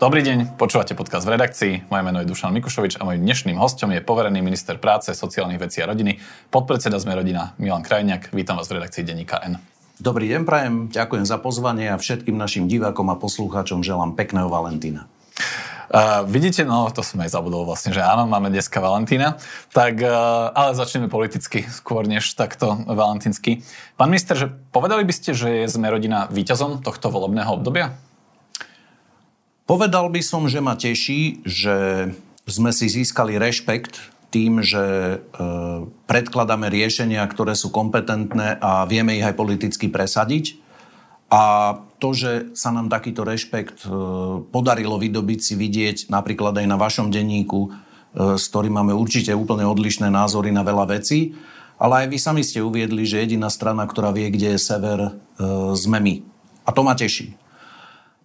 Dobrý deň, počúvate podcast v redakcii. Moje meno je Dušan Mikušovič a mojím dnešným hostom je poverený minister práce, sociálnych vecí a rodiny, podpredseda sme rodina Milan Krajňák. Vítam vás v redakcii denníka N. Dobrý deň, prajem, ďakujem za pozvanie a všetkým našim divákom a poslucháčom želám pekného Valentína. Uh, vidíte, no to som aj zabudol vlastne, že áno, máme dneska Valentína, tak, uh, ale začneme politicky skôr než takto valentínsky. Pán minister, že povedali by ste, že sme rodina víťazom tohto volebného obdobia? Povedal by som, že ma teší, že sme si získali rešpekt tým, že e, predkladáme riešenia, ktoré sú kompetentné a vieme ich aj politicky presadiť. A to, že sa nám takýto rešpekt e, podarilo vydobiť si vidieť napríklad aj na vašom denníku, e, s ktorým máme určite úplne odlišné názory na veľa vecí, ale aj vy sami ste uviedli, že jediná strana, ktorá vie, kde je sever, sme my. A to ma teší.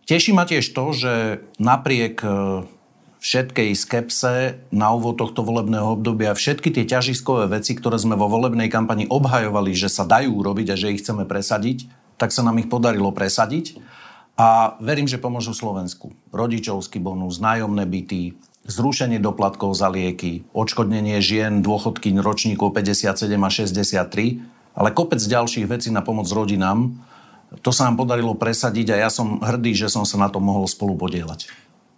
Teší ma tiež to, že napriek e, všetkej skepse na úvod tohto volebného obdobia všetky tie ťažiskové veci, ktoré sme vo volebnej kampani obhajovali, že sa dajú urobiť a že ich chceme presadiť, tak sa nám ich podarilo presadiť. A verím, že pomôžu Slovensku. Rodičovský bonus, nájomné byty, zrušenie doplatkov za lieky, odškodnenie žien, dôchodky ročníkov 57 a 63, ale kopec ďalších vecí na pomoc rodinám, to sa nám podarilo presadiť a ja som hrdý, že som sa na to mohol spolu podielať.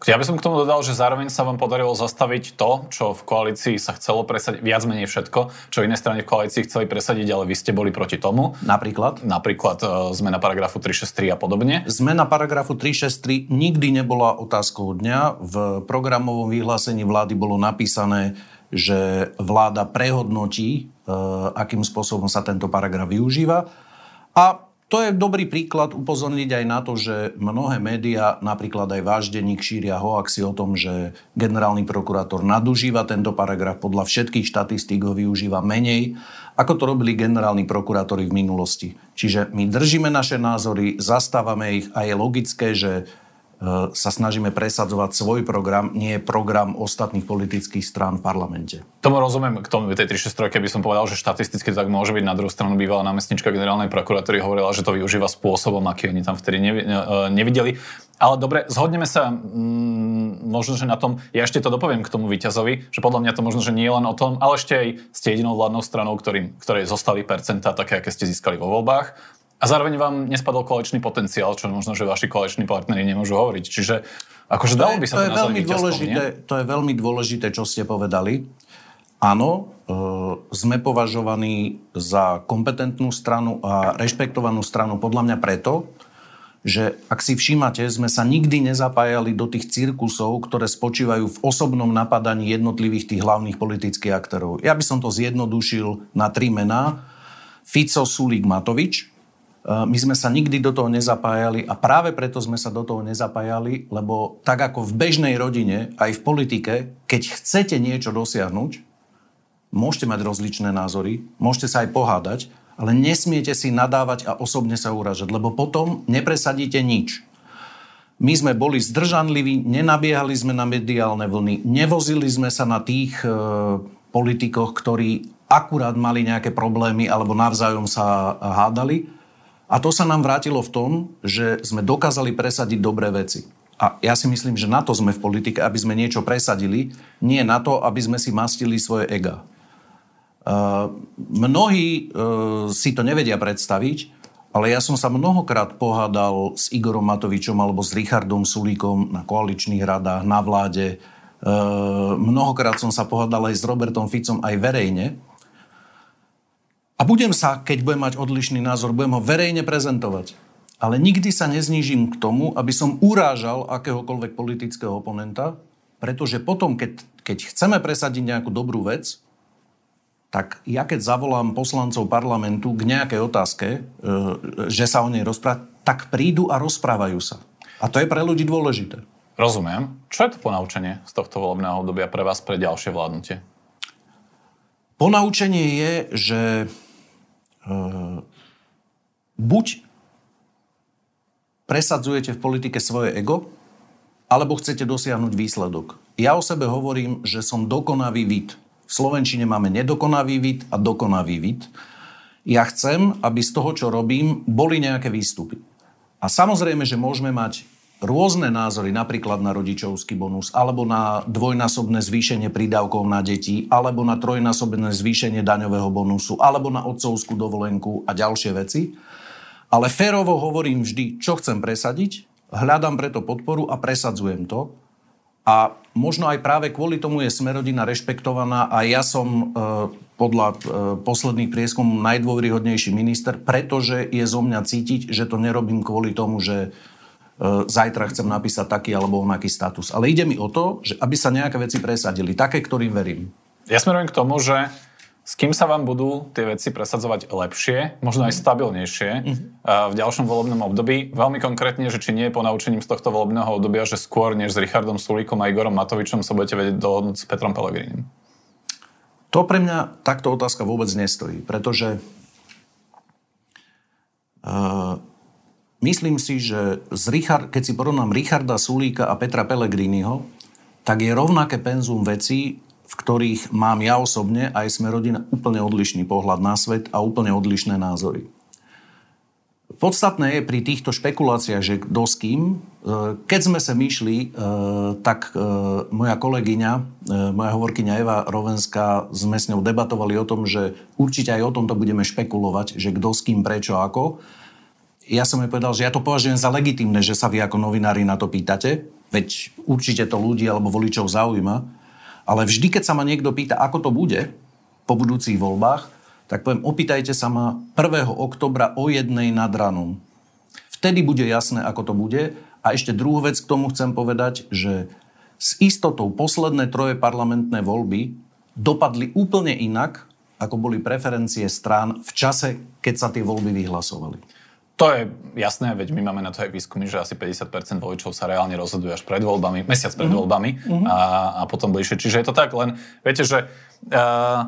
Ja by som k tomu dodal, že zároveň sa vám podarilo zastaviť to, čo v koalícii sa chcelo presadiť, viac menej všetko, čo iné strany v koalícii chceli presadiť, ale vy ste boli proti tomu. Napríklad? Napríklad uh, zmena paragrafu 363 a podobne. Zmena paragrafu 363 nikdy nebola otázkou dňa. V programovom vyhlásení vlády bolo napísané, že vláda prehodnotí, uh, akým spôsobom sa tento paragraf využíva. A to je dobrý príklad upozorniť aj na to, že mnohé médiá, napríklad aj váš denník, šíria hoaxy o tom, že generálny prokurátor nadužíva tento paragraf, podľa všetkých štatistík ho využíva menej, ako to robili generálni prokurátori v minulosti. Čiže my držíme naše názory, zastávame ich a je logické, že sa snažíme presadzovať svoj program, nie program ostatných politických strán v parlamente. Tomu rozumiem, k tomu tej 363 by som povedal, že štatisticky to tak môže byť. Na druhú stranu bývalá námestnička generálnej prokuratúry hovorila, že to využíva spôsobom, aký oni tam vtedy e, nevideli. Ale dobre, zhodneme sa mm, možno, že na tom, ja ešte to dopoviem k tomu víťazovi, že podľa mňa to možno, že nie len o tom, ale ešte aj ste jedinou vládnou stranou, ktorým, ktorej zostali percentá také, aké ste získali vo voľbách a zároveň vám nespadol koaličný potenciál, čo možno, že vaši koaliční partneri nemôžu hovoriť. Čiže akože dalo by sa to, to je veľmi dôležité, nie? To je veľmi dôležité, čo ste povedali. Áno, e, sme považovaní za kompetentnú stranu a rešpektovanú stranu podľa mňa preto, že ak si všímate, sme sa nikdy nezapájali do tých cirkusov, ktoré spočívajú v osobnom napadaní jednotlivých tých hlavných politických aktérov. Ja by som to zjednodušil na tri mená. Fico, Sulík, Matovič. My sme sa nikdy do toho nezapájali a práve preto sme sa do toho nezapájali, lebo tak ako v bežnej rodine, aj v politike, keď chcete niečo dosiahnuť, môžete mať rozličné názory, môžete sa aj pohádať, ale nesmiete si nadávať a osobne sa uražať, lebo potom nepresadíte nič. My sme boli zdržanliví, nenabiehali sme na mediálne vlny, nevozili sme sa na tých e, politikoch, ktorí akurát mali nejaké problémy alebo navzájom sa hádali, a to sa nám vrátilo v tom, že sme dokázali presadiť dobré veci. A ja si myslím, že na to sme v politike, aby sme niečo presadili, nie na to, aby sme si mastili svoje ega. Uh, mnohí uh, si to nevedia predstaviť, ale ja som sa mnohokrát pohádal s Igorom Matovičom alebo s Richardom Sulíkom na koaličných radách, na vláde. E, mnohokrát som sa pohádal aj s Robertom Ficom aj verejne. Budem sa, keď budem mať odlišný názor, budem ho verejne prezentovať. Ale nikdy sa neznížim k tomu, aby som urážal akéhokoľvek politického oponenta, pretože potom, keď, keď chceme presadiť nejakú dobrú vec, tak ja keď zavolám poslancov parlamentu k nejakej otázke, e, že sa o nej rozpráva, tak prídu a rozprávajú sa. A to je pre ľudí dôležité. Rozumiem. Čo je to ponaučenie z tohto volebného obdobia pre vás pre ďalšie vládnutie? Ponaučenie je, že buď presadzujete v politike svoje ego, alebo chcete dosiahnuť výsledok. Ja o sebe hovorím, že som dokonavý vid. V Slovenčine máme nedokonavý vid a dokonavý vid. Ja chcem, aby z toho, čo robím, boli nejaké výstupy. A samozrejme, že môžeme mať rôzne názory, napríklad na rodičovský bonus, alebo na dvojnásobné zvýšenie prídavkov na deti, alebo na trojnásobné zvýšenie daňového bonusu, alebo na otcovskú dovolenku a ďalšie veci. Ale férovo hovorím vždy, čo chcem presadiť, hľadám preto podporu a presadzujem to. A možno aj práve kvôli tomu je Smerodina rešpektovaná a ja som e, podľa e, posledných prieskumov najdôveryhodnejší minister, pretože je zo mňa cítiť, že to nerobím kvôli tomu, že zajtra chcem napísať taký alebo onaký status. Ale ide mi o to, že aby sa nejaké veci presadili, také, ktorým verím. Ja smerujem k tomu, že s kým sa vám budú tie veci presadzovať lepšie, možno aj stabilnejšie mm-hmm. v ďalšom volebnom období. Veľmi konkrétne, že či nie je ponaučením z tohto volebného obdobia, že skôr než s Richardom Sulíkom a Igorom Matovičom sa budete vedieť dohodnúť s Petrom Pelegrínim. To pre mňa takto otázka vôbec nestojí, pretože uh, myslím si, že z Richard, keď si porovnám Richarda Sulíka a Petra Pellegriniho, tak je rovnaké penzum vecí, v ktorých mám ja osobne aj sme rodina úplne odlišný pohľad na svet a úplne odlišné názory. Podstatné je pri týchto špekuláciách, že kto s kým. E, keď sme sa myšli, e, tak e, moja kolegyňa, moja hovorkyňa Eva Rovenská, sme s ňou debatovali o tom, že určite aj o tomto budeme špekulovať, že kto s kým, prečo, ako. Ja som jej povedal, že ja to považujem za legitimné, že sa vy ako novinári na to pýtate, veď určite to ľudí alebo voličov zaujíma. Ale vždy, keď sa ma niekto pýta, ako to bude po budúcich voľbách, tak poviem, opýtajte sa ma 1. oktobra o jednej nad ranom. Vtedy bude jasné, ako to bude. A ešte druhú vec k tomu chcem povedať, že s istotou posledné troje parlamentné voľby dopadli úplne inak, ako boli preferencie strán v čase, keď sa tie voľby vyhlasovali. To je jasné, veď my máme na to aj výskumy, že asi 50% voličov sa reálne rozhoduje až pred voľbami, mesiac pred mm-hmm. voľbami mm-hmm. A, a potom bližšie. Čiže je to tak, len viete, že uh,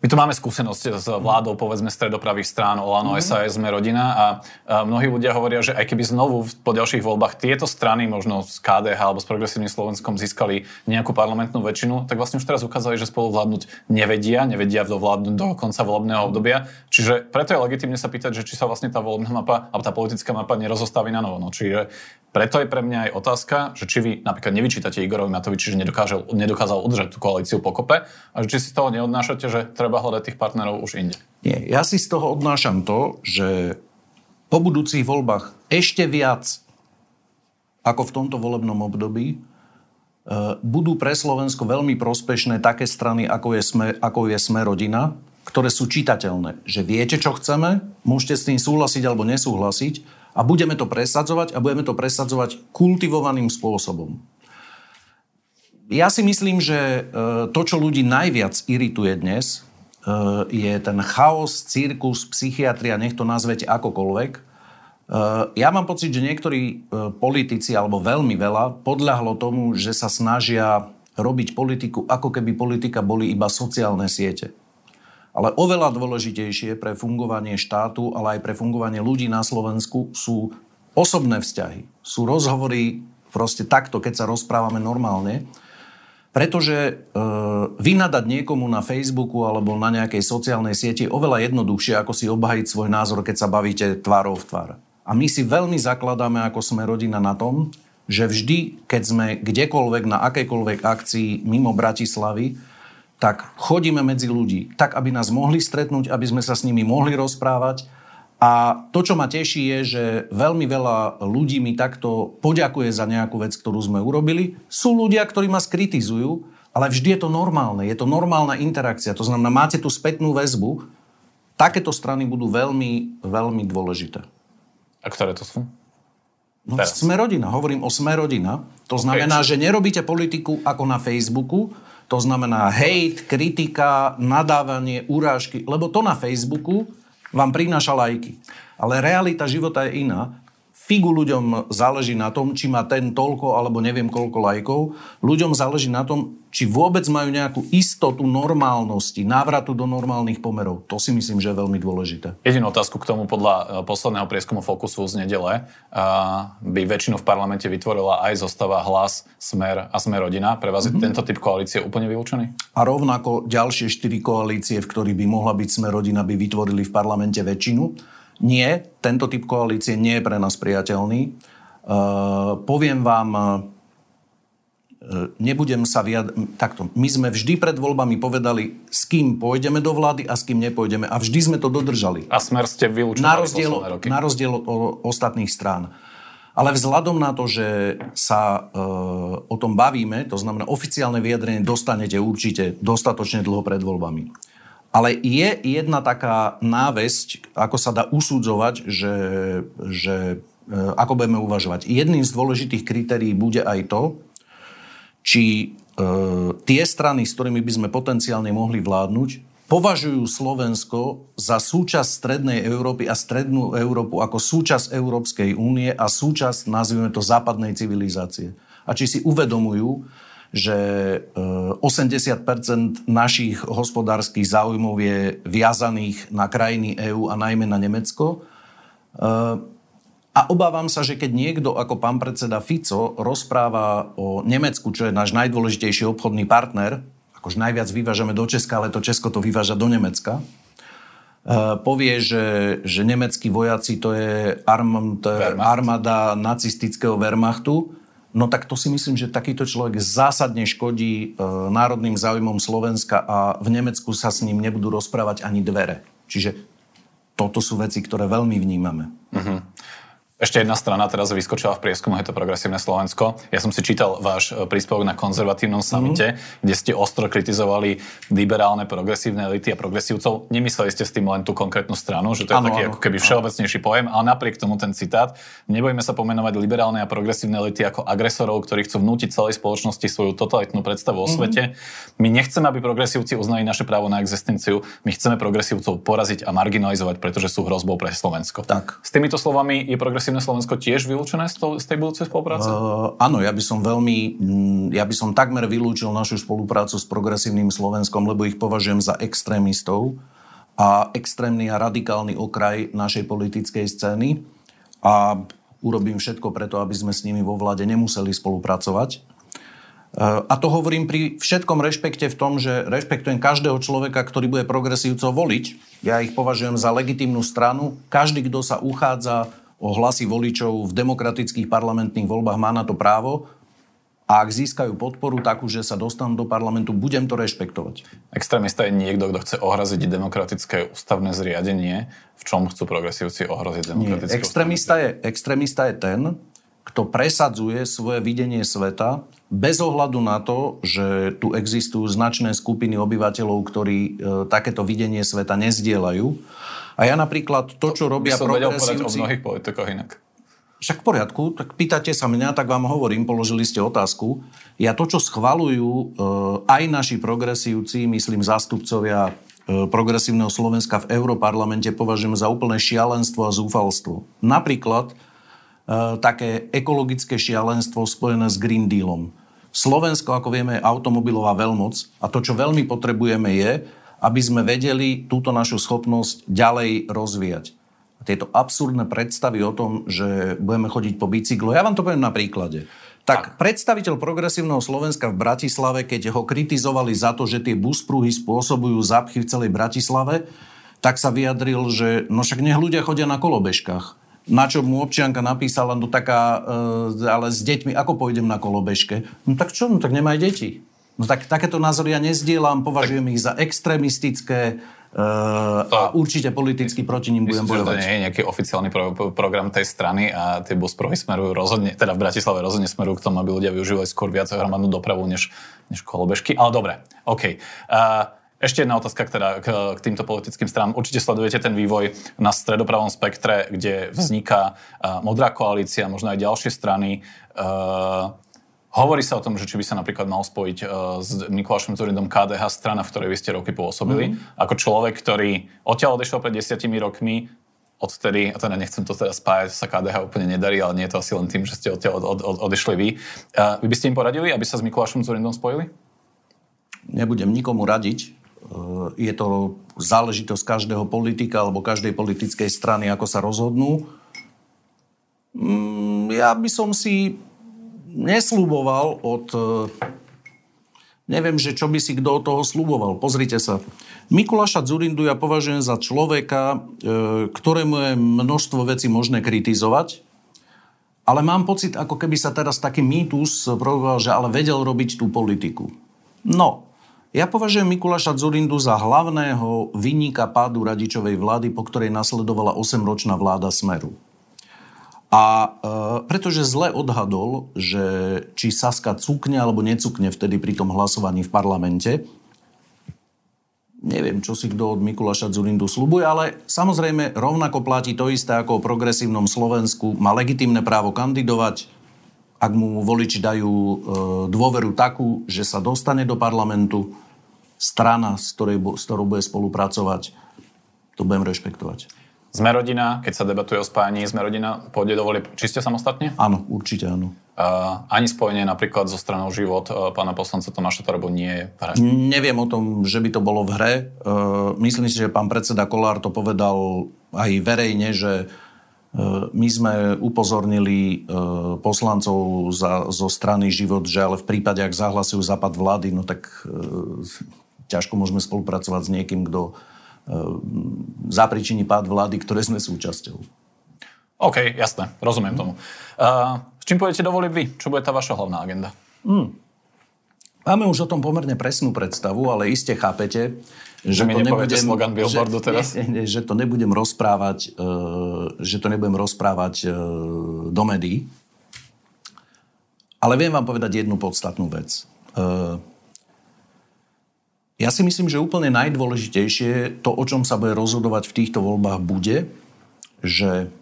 my tu máme skúsenosť s vládou, povedzme, stredopravých strán, Olano, mm-hmm. SAS, sme rodina a, a mnohí ľudia hovoria, že aj keby znovu po ďalších voľbách tieto strany, možno z KDH alebo s Progresívnym Slovenskom získali nejakú parlamentnú väčšinu, tak vlastne už teraz ukázali, že spolu vládnuť nevedia, nevedia dovládnuť do konca volebného obdobia. Čiže preto je legitimne sa pýtať, že či sa vlastne tá volebná mapa alebo tá politická mapa nerozostaví na novo. No, čiže preto je pre mňa aj otázka, že či vy napríklad nevyčítate Igorovi Matoviči, že nedokázal, nedokázal udržať tú koalíciu pokope a že či si z toho neodnášate, že treba hľadať tých partnerov už inde. Nie, ja si z toho odnášam to, že po budúcich voľbách ešte viac ako v tomto volebnom období e, budú pre Slovensko veľmi prospešné také strany, ako je, sme, ako je Sme rodina, ktoré sú čitateľné. Že viete, čo chceme, môžete s tým súhlasiť alebo nesúhlasiť, a budeme to presadzovať a budeme to presadzovať kultivovaným spôsobom. Ja si myslím, že e, to, čo ľudí najviac irituje dnes, je ten chaos, cirkus, psychiatria, nech to nazvete akokoľvek. E, ja mám pocit, že niektorí politici, alebo veľmi veľa, podľahlo tomu, že sa snažia robiť politiku, ako keby politika boli iba sociálne siete. Ale oveľa dôležitejšie pre fungovanie štátu, ale aj pre fungovanie ľudí na Slovensku sú osobné vzťahy. Sú rozhovory proste takto, keď sa rozprávame normálne. Pretože e, vynadať niekomu na Facebooku alebo na nejakej sociálnej sieti je oveľa jednoduchšie, ako si obhajiť svoj názor, keď sa bavíte tvárou v tvár. A my si veľmi zakladáme, ako sme rodina na tom, že vždy, keď sme kdekoľvek na akejkoľvek akcii mimo Bratislavy, tak chodíme medzi ľudí, tak aby nás mohli stretnúť, aby sme sa s nimi mohli rozprávať A to, čo ma teší, je, že veľmi veľa ľudí mi takto poďakuje za nejakú vec, ktorú sme urobili. Sú ľudia, ktorí ma skritizujú, ale vždy je to normálne. Je to normálna interakcia. To znamená, máte tú spätnú väzbu. Takéto strany budú veľmi, veľmi dôležité. A ktoré to sú? No, sme rodina. Hovorím o sme rodina. To znamená, okay. že nerobíte politiku ako na Facebooku. To znamená hate, kritika, nadávanie, urážky. Lebo to na Facebooku vám prináša lajky. Ale realita života je iná figu ľuďom záleží na tom, či má ten toľko alebo neviem koľko lajkov. Ľuďom záleží na tom, či vôbec majú nejakú istotu normálnosti, návratu do normálnych pomerov. To si myslím, že je veľmi dôležité. Jedinú otázku k tomu podľa e, posledného prieskumu Fokusu z nedele by väčšinu v parlamente vytvorila aj zostava hlas, smer a smer rodina. Pre vás mm-hmm. je mhm. tento typ koalície úplne vylúčený? A rovnako ďalšie štyri koalície, v ktorých by mohla byť smer rodina, by vytvorili v parlamente väčšinu. Nie, tento typ koalície nie je pre nás priateľný. Uh, poviem vám, uh, nebudem sa vyjadriť... Takto, my sme vždy pred voľbami povedali, s kým pôjdeme do vlády a s kým nepôjdeme. A vždy sme to dodržali. A smer ste vylúčili na rozdiel, roky. Na rozdiel od ostatných strán. Ale vzhľadom na to, že sa e, o tom bavíme, to znamená oficiálne vyjadrenie dostanete určite dostatočne dlho pred voľbami. Ale je jedna taká návesť, ako sa dá usudzovať, že, že e, ako budeme uvažovať. Jedným z dôležitých kritérií bude aj to, či e, tie strany, s ktorými by sme potenciálne mohli vládnuť, považujú Slovensko za súčasť Strednej Európy a Strednú Európu ako súčasť Európskej únie a súčasť, nazvime to, západnej civilizácie. A či si uvedomujú, že 80 e, našich hospodárskych záujmov je viazaných na krajiny EÚ a najmä na Nemecko. E, a obávam sa, že keď niekto ako pán predseda Fico rozpráva o Nemecku, čo je náš najdôležitejší obchodný partner, akož najviac vyvážame do Česka, ale to Česko to vyváža do Nemecka, e, povie, že, že nemeckí vojaci to je, arm, to je armáda nacistického Wehrmachtu, No tak to si myslím, že takýto človek zásadne škodí e, národným záujmom Slovenska a v Nemecku sa s ním nebudú rozprávať ani dvere. Čiže toto sú veci, ktoré veľmi vnímame. Uh-huh. Ešte jedna strana teraz vyskočila v prieskumu, je to Progresívne Slovensko. Ja som si čítal váš e, príspevok na konzervatívnom samite, mm-hmm. kde ste ostro kritizovali liberálne progresívne elity a progresívcov. Nemysleli ste s tým len tú konkrétnu stranu, že to je ano, taký ano, ako keby všeobecnejší pojem, ale napriek tomu ten citát. Nebojme sa pomenovať liberálne a progresívne elity ako agresorov, ktorí chcú vnútiť celej spoločnosti svoju totalitnú predstavu o mm-hmm. svete. My nechceme, aby progresívci uznali naše právo na existenciu. My chceme progresívcov poraziť a marginalizovať, pretože sú hrozbou pre Slovensko. Tak. S týmito slovami je progresívne progresívne Slovensko tiež vylúčené z, tej budúcej spolupráce? Uh, áno, ja by som veľmi, mm, ja by som takmer vylúčil našu spoluprácu s progresívnym Slovenskom, lebo ich považujem za extrémistov a extrémny a radikálny okraj našej politickej scény a urobím všetko preto, aby sme s nimi vo vláde nemuseli spolupracovať. A to hovorím pri všetkom rešpekte v tom, že rešpektujem každého človeka, ktorý bude progresívcov voliť. Ja ich považujem za legitímnu stranu. Každý, kto sa uchádza o hlasy voličov v demokratických parlamentných voľbách má na to právo a ak získajú podporu takú, že sa dostanú do parlamentu, budem to rešpektovať. Extrémista je niekto, kto chce ohroziť demokratické ústavné zriadenie. V čom chcú progresívci ohroziť demokratické Nie. Extrémista je, extrémista je ten, kto presadzuje svoje videnie sveta bez ohľadu na to, že tu existujú značné skupiny obyvateľov, ktorí e, takéto videnie sveta nezdielajú a ja napríklad to, čo robia som progresívci... o mnohých politikoch inak. Však v poriadku, tak pýtate sa mňa, tak vám hovorím, položili ste otázku. Ja to, čo schvalujú e, aj naši progresívci, myslím zástupcovia e, progresívneho Slovenska v Európarlamente, považujem za úplné šialenstvo a zúfalstvo. Napríklad e, také ekologické šialenstvo spojené s Green Dealom. Slovensko, ako vieme, je automobilová veľmoc a to, čo veľmi potrebujeme je, aby sme vedeli túto našu schopnosť ďalej rozvíjať. Tieto absurdné predstavy o tom, že budeme chodiť po bicyklu, ja vám to poviem na príklade. Tak predstaviteľ progresívneho Slovenska v Bratislave, keď ho kritizovali za to, že tie buspruhy spôsobujú zápchy v celej Bratislave, tak sa vyjadril, že no však nech ľudia chodia na kolobežkách. Na čo mu občianka napísala, no taká, e, ale s deťmi, ako pôjdem na kolobežke? No tak čo, no tak nemaj deti. No tak takéto názory ja nezdielam, považujem tak... ich za extrémistické, Uh, a určite politicky proti ním budem bojovať. to nie je nejaký oficiálny pro, pro, program tej strany a tie busprohy smerujú rozhodne, teda v Bratislave rozhodne smerujú k tomu, aby ľudia využívali skôr viac hromadnú dopravu než, než kolobežky. Ale dobre, OK. Uh, ešte jedna otázka teda k, k týmto politickým stranám. Určite sledujete ten vývoj na stredopravom spektre, kde vzniká uh, modrá koalícia, možno aj ďalšie strany. Uh, Hovorí sa o tom, že či by sa napríklad mal spojiť uh, s Mikulášom Zurindom KDH, strana, v ktorej vy ste roky pôsobili, mm-hmm. ako človek, ktorý odtiaľ odešiel pred desiatimi rokmi, odtedy, a teda nechcem to teda spájať, sa KDH úplne nedarí, ale nie je to asi len tým, že ste odtiaľ od, od, od, odešli vy. Uh, vy by ste im poradili, aby sa s Mikulášom Zurindom spojili? Nebudem nikomu radiť. Uh, je to záležitosť každého politika alebo každej politickej strany, ako sa rozhodnú. Mm, ja by som si nesľuboval od... E, neviem, že čo by si kto od toho sluboval. Pozrite sa. Mikuláša Zurindu ja považujem za človeka, e, ktorému je množstvo vecí možné kritizovať, ale mám pocit, ako keby sa teraz taký mýtus provoval, že ale vedel robiť tú politiku. No, ja považujem Mikuláša Zurindu za hlavného vyníka pádu radičovej vlády, po ktorej nasledovala 8-ročná vláda Smeru. A e, pretože zle odhadol, že či Saska cukne alebo necukne vtedy pri tom hlasovaní v parlamente, neviem, čo si kto od Mikuláša Zurindu slubuje, ale samozrejme rovnako platí to isté ako o progresívnom Slovensku. Má legitímne právo kandidovať, ak mu voliči dajú e, dôveru takú, že sa dostane do parlamentu, strana, s, ktorej, s ktorou bude spolupracovať, to budem rešpektovať. Sme rodina, keď sa debatuje o spájaní, sme rodina pôjde do volieb čiste samostatne? Áno, určite áno. Uh, ani spojenie napríklad zo stranou život uh, pána poslanca Tomáša Torobu nie je v hre? Neviem o tom, že by to bolo v hre. Uh, myslím si, že pán predseda Kolár to povedal aj verejne, že uh, my sme upozornili poslancov za, zo strany život, že ale v prípade, ak zahlasujú západ vlády, no tak ťažko môžeme spolupracovať s niekým, kto zapričiní pád vlády, ktoré sme súčasťou. OK, jasné, rozumiem tomu. Uh, s čím pôjdete do vy? Čo bude tá vaša hlavná agenda? Hmm. Máme už o tom pomerne presnú predstavu, ale iste chápete, že, že to nebudem, slogan billboardu že, teraz? Nie, nie, že to nebudem rozprávať, uh, že to nebudem rozprávať uh, do médií. Ale viem vám povedať jednu podstatnú vec. Uh, ja si myslím, že úplne najdôležitejšie to, o čom sa bude rozhodovať v týchto voľbách, bude, že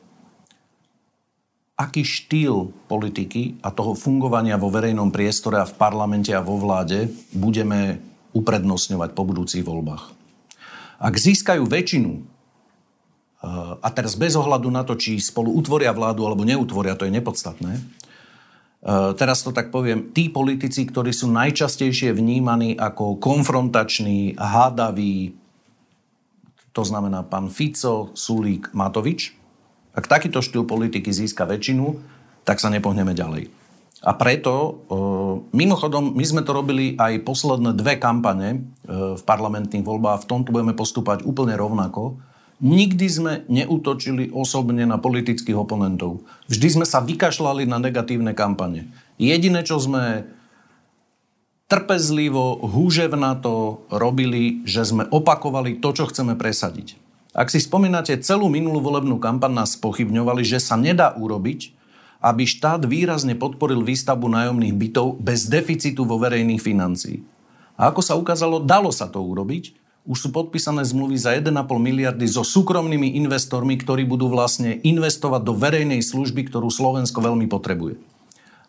aký štýl politiky a toho fungovania vo verejnom priestore a v parlamente a vo vláde budeme uprednostňovať po budúcich voľbách. Ak získajú väčšinu, a teraz bez ohľadu na to, či spolu utvoria vládu alebo neutvoria, to je nepodstatné, Eh, teraz to tak poviem, tí politici, ktorí sú najčastejšie vnímaní ako konfrontační, hádaví, to znamená pán Fico, Sulík, Matovič, ak takýto štýl politiky získa väčšinu, tak sa nepohneme ďalej. A preto, eh, mimochodom, my sme to robili aj posledné dve kampane eh, v parlamentných voľbách, v tomto budeme postúpať úplne rovnako. Nikdy sme neútočili osobne na politických oponentov. Vždy sme sa vykašľali na negatívne kampane. Jediné, čo sme trpezlivo, húževnato robili, že sme opakovali to, čo chceme presadiť. Ak si spomínate, celú minulú volebnú kampaň nás pochybňovali, že sa nedá urobiť, aby štát výrazne podporil výstavbu nájomných bytov bez deficitu vo verejných financií. A ako sa ukázalo, dalo sa to urobiť už sú podpísané zmluvy za 1,5 miliardy so súkromnými investormi, ktorí budú vlastne investovať do verejnej služby, ktorú Slovensko veľmi potrebuje.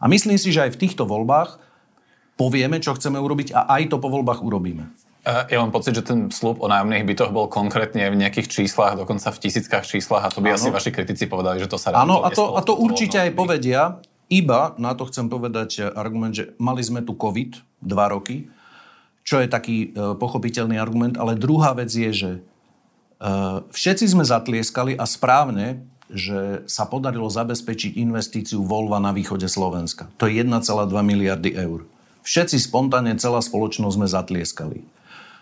A myslím si, že aj v týchto voľbách povieme, čo chceme urobiť a aj to po voľbách urobíme. Ja mám pocit, že ten slúb o nájomných bytoch bol konkrétne v nejakých číslach, dokonca v tisíckach číslach a to by ano. asi vaši kritici povedali, že to sa Áno, a to, a to určite aj povedia. Iba, na to chcem povedať argument, že mali sme tu COVID dva roky, čo je taký e, pochopiteľný argument. Ale druhá vec je, že e, všetci sme zatlieskali a správne, že sa podarilo zabezpečiť investíciu Volva na východe Slovenska. To je 1,2 miliardy eur. Všetci spontánne, celá spoločnosť sme zatlieskali.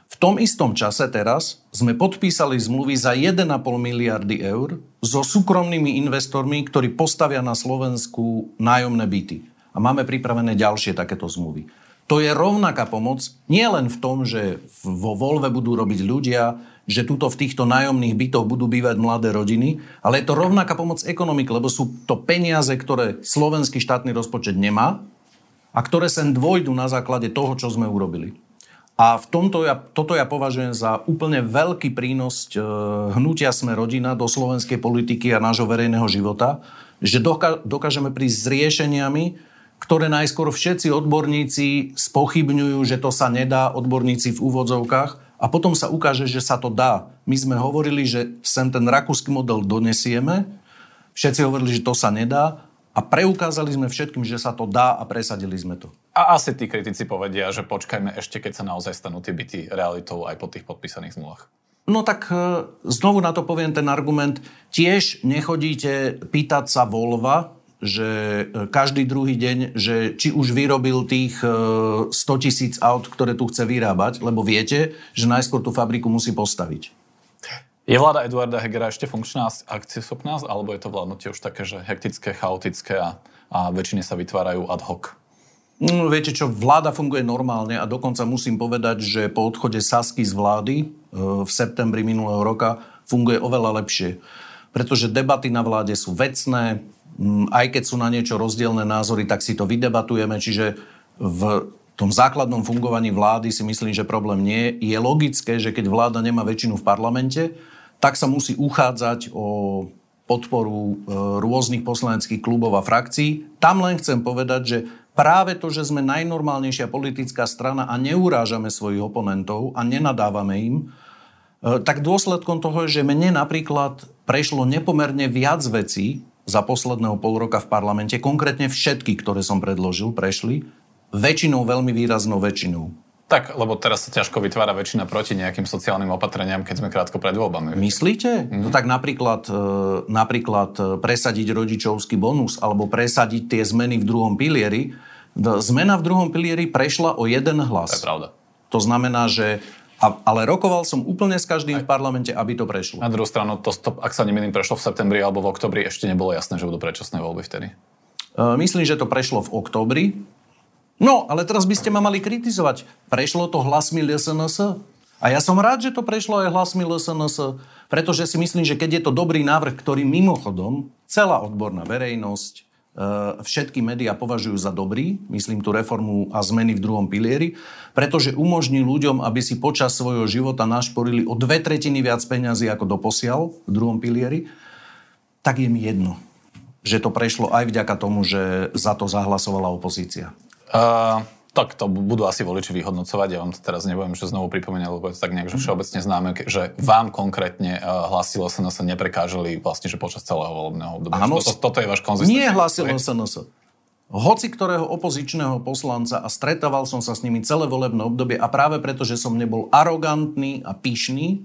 V tom istom čase teraz sme podpísali zmluvy za 1,5 miliardy eur so súkromnými investormi, ktorí postavia na Slovensku nájomné byty. A máme pripravené ďalšie takéto zmluvy. To je rovnaká pomoc, nie len v tom, že vo voľve budú robiť ľudia, že tuto v týchto nájomných bytoch budú bývať mladé rodiny, ale je to rovnaká pomoc ekonomike, lebo sú to peniaze, ktoré slovenský štátny rozpočet nemá a ktoré sem dvojdu na základe toho, čo sme urobili. A v tomto ja, toto ja považujem za úplne veľký prínos e, hnutia Sme rodina do slovenskej politiky a nášho verejného života, že doka, dokážeme prísť s riešeniami, ktoré najskôr všetci odborníci spochybňujú, že to sa nedá, odborníci v úvodzovkách, a potom sa ukáže, že sa to dá. My sme hovorili, že sem ten rakúsky model donesieme, všetci hovorili, že to sa nedá a preukázali sme všetkým, že sa to dá a presadili sme to. A asi tí kritici povedia, že počkajme ešte, keď sa naozaj stanú tie byty realitou aj po tých podpísaných zmluvách. No tak e, znovu na to poviem ten argument. Tiež nechodíte pýtať sa Volva, že e, každý druhý deň, že či už vyrobil tých 100 e, tisíc aut, ktoré tu chce vyrábať, lebo viete, že najskôr tú fabriku musí postaviť. Je vláda Eduarda Hegera ešte funkčná a akcieschopná, alebo je to vládnutie už také, že hektické, chaotické a, a väčšiny sa vytvárajú ad hoc? No, viete čo, vláda funguje normálne a dokonca musím povedať, že po odchode Sasky z vlády e, v septembri minulého roka funguje oveľa lepšie. Pretože debaty na vláde sú vecné, aj keď sú na niečo rozdielne názory, tak si to vydebatujeme, čiže v tom základnom fungovaní vlády si myslím, že problém nie je. Je logické, že keď vláda nemá väčšinu v parlamente, tak sa musí uchádzať o podporu e, rôznych poslaneckých klubov a frakcií. Tam len chcem povedať, že práve to, že sme najnormálnejšia politická strana a neurážame svojich oponentov a nenadávame im, e, tak dôsledkom toho je, že mne napríklad prešlo nepomerne viac vecí, za posledného pol roka v parlamente, konkrétne všetky, ktoré som predložil, prešli, väčšinou, veľmi výraznou väčšinou. Tak, lebo teraz sa ťažko vytvára väčšina proti nejakým sociálnym opatreniam, keď sme krátko pred voľbami. Myslíte? Mm. No tak napríklad, e, napríklad e, presadiť rodičovský bonus alebo presadiť tie zmeny v druhom pilieri. Zmena v druhom pilieri prešla o jeden hlas. To je pravda. To znamená, že a, ale rokoval som úplne s každým Aj. v parlamente, aby to prešlo. Na druhú stranu, to, to, ak sa nemýlim, prešlo v septembri alebo v oktobri, ešte nebolo jasné, že budú predčasné voľby vtedy. Uh, myslím, že to prešlo v oktobri. No, ale teraz by ste ma mali kritizovať. Prešlo to hlasmi LSNS? A ja som rád, že to prešlo aj hlasmi LSNS, pretože si myslím, že keď je to dobrý návrh, ktorý mimochodom celá odborná verejnosť, všetky médiá považujú za dobrý, myslím tú reformu a zmeny v druhom pilieri, pretože umožní ľuďom, aby si počas svojho života našporili o dve tretiny viac peňazí ako doposiaľ v druhom pilieri, tak je mi jedno, že to prešlo aj vďaka tomu, že za to zahlasovala opozícia. Uh... Tak to budú asi voliči vyhodnocovať. Ja vám to teraz nebudem, že znovu pripomeniem, lebo je to tak nejak, že všeobecne známe, že vám konkrétne uh, hlasilo SNS neprekážali vlastne, že počas celého volebného obdobia. Áno, toto, toto je váš konzistentný. Nie hlasilo SNS. Hoci ktorého opozičného poslanca a stretával som sa s nimi celé volebné obdobie a práve preto, že som nebol arogantný a pyšný,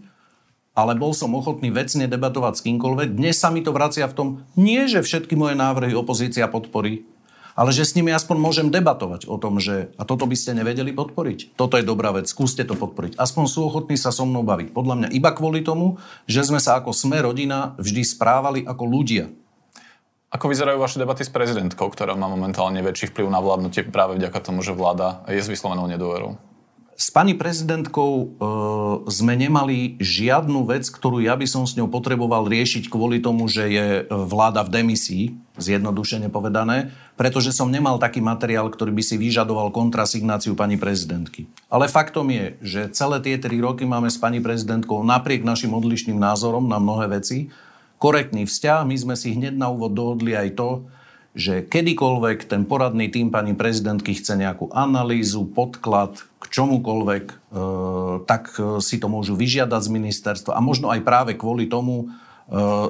ale bol som ochotný vecne debatovať s kýmkoľvek. Dnes sa mi to vracia v tom, nie že všetky moje návrhy opozícia podporí, ale že s nimi aspoň môžem debatovať o tom, že a toto by ste nevedeli podporiť. Toto je dobrá vec, skúste to podporiť. Aspoň sú ochotní sa so mnou baviť. Podľa mňa iba kvôli tomu, že sme sa ako sme rodina vždy správali ako ľudia. Ako vyzerajú vaše debaty s prezidentkou, ktorá má momentálne väčší vplyv na vládnutie práve vďaka tomu, že vláda je s vyslovenou nedôverou? S pani prezidentkou e, sme nemali žiadnu vec, ktorú ja by som s ňou potreboval riešiť kvôli tomu, že je vláda v demisii, zjednodušene povedané, pretože som nemal taký materiál, ktorý by si vyžadoval kontrasignáciu pani prezidentky. Ale faktom je, že celé tie tri roky máme s pani prezidentkou napriek našim odlišným názorom na mnohé veci korektný vzťah. My sme si hneď na úvod dohodli aj to, že kedykoľvek ten poradný tým pani prezidentky chce nejakú analýzu, podklad k čomukoľvek, e, tak e, si to môžu vyžiadať z ministerstva. A možno aj práve kvôli tomu e,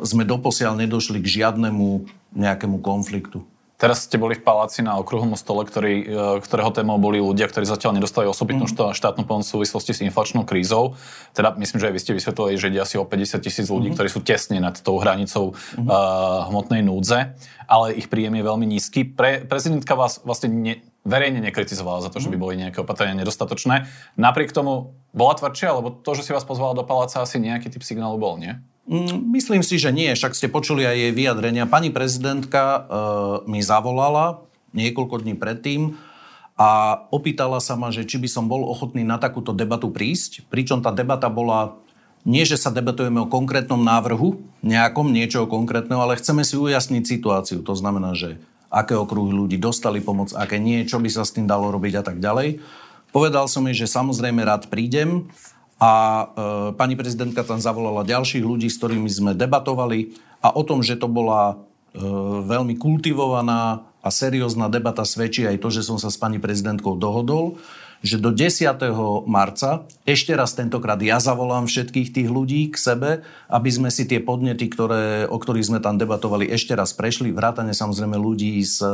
sme doposiaľ nedošli k žiadnemu nejakému konfliktu. Teraz ste boli v paláci na okruhom stole, ktorý, e, ktorého témou boli ľudia, ktorí zatiaľ nedostali osobitnú mm. štátnu pomoc v súvislosti s inflačnou krízou. Teda myslím, že aj vy ste vysvetlili, že ide asi o 50 tisíc ľudí, mm. ktorí sú tesne nad tou hranicou mm. uh, hmotnej núdze, ale ich príjem je veľmi nízky. Pre, prezidentka vás vlastne ne, verejne nekritizovala za to, že by mhm. boli nejaké opatrenia nedostatočné. Napriek tomu bola tvrdšia, alebo to, že si vás pozvala do paláca, asi nejaký typ signálu bol, nie? Mm, myslím si, že nie, však ste počuli aj jej vyjadrenia. Pani prezidentka e, mi zavolala niekoľko dní predtým a opýtala sa ma, že či by som bol ochotný na takúto debatu prísť, pričom tá debata bola nie, že sa debatujeme o konkrétnom návrhu, nejakom niečoho konkrétneho, ale chceme si ujasniť situáciu. To znamená, že aké okruhy ľudí dostali pomoc, aké nie, čo by sa s tým dalo robiť a tak ďalej. Povedal som jej, že samozrejme rád prídem a e, pani prezidentka tam zavolala ďalších ľudí, s ktorými sme debatovali a o tom, že to bola e, veľmi kultivovaná a seriózna debata svedčí aj to, že som sa s pani prezidentkou dohodol, že do 10. marca, ešte raz tentokrát ja zavolám všetkých tých ľudí k sebe, aby sme si tie podnety, ktoré, o ktorých sme tam debatovali, ešte raz prešli, vrátane samozrejme ľudí z e,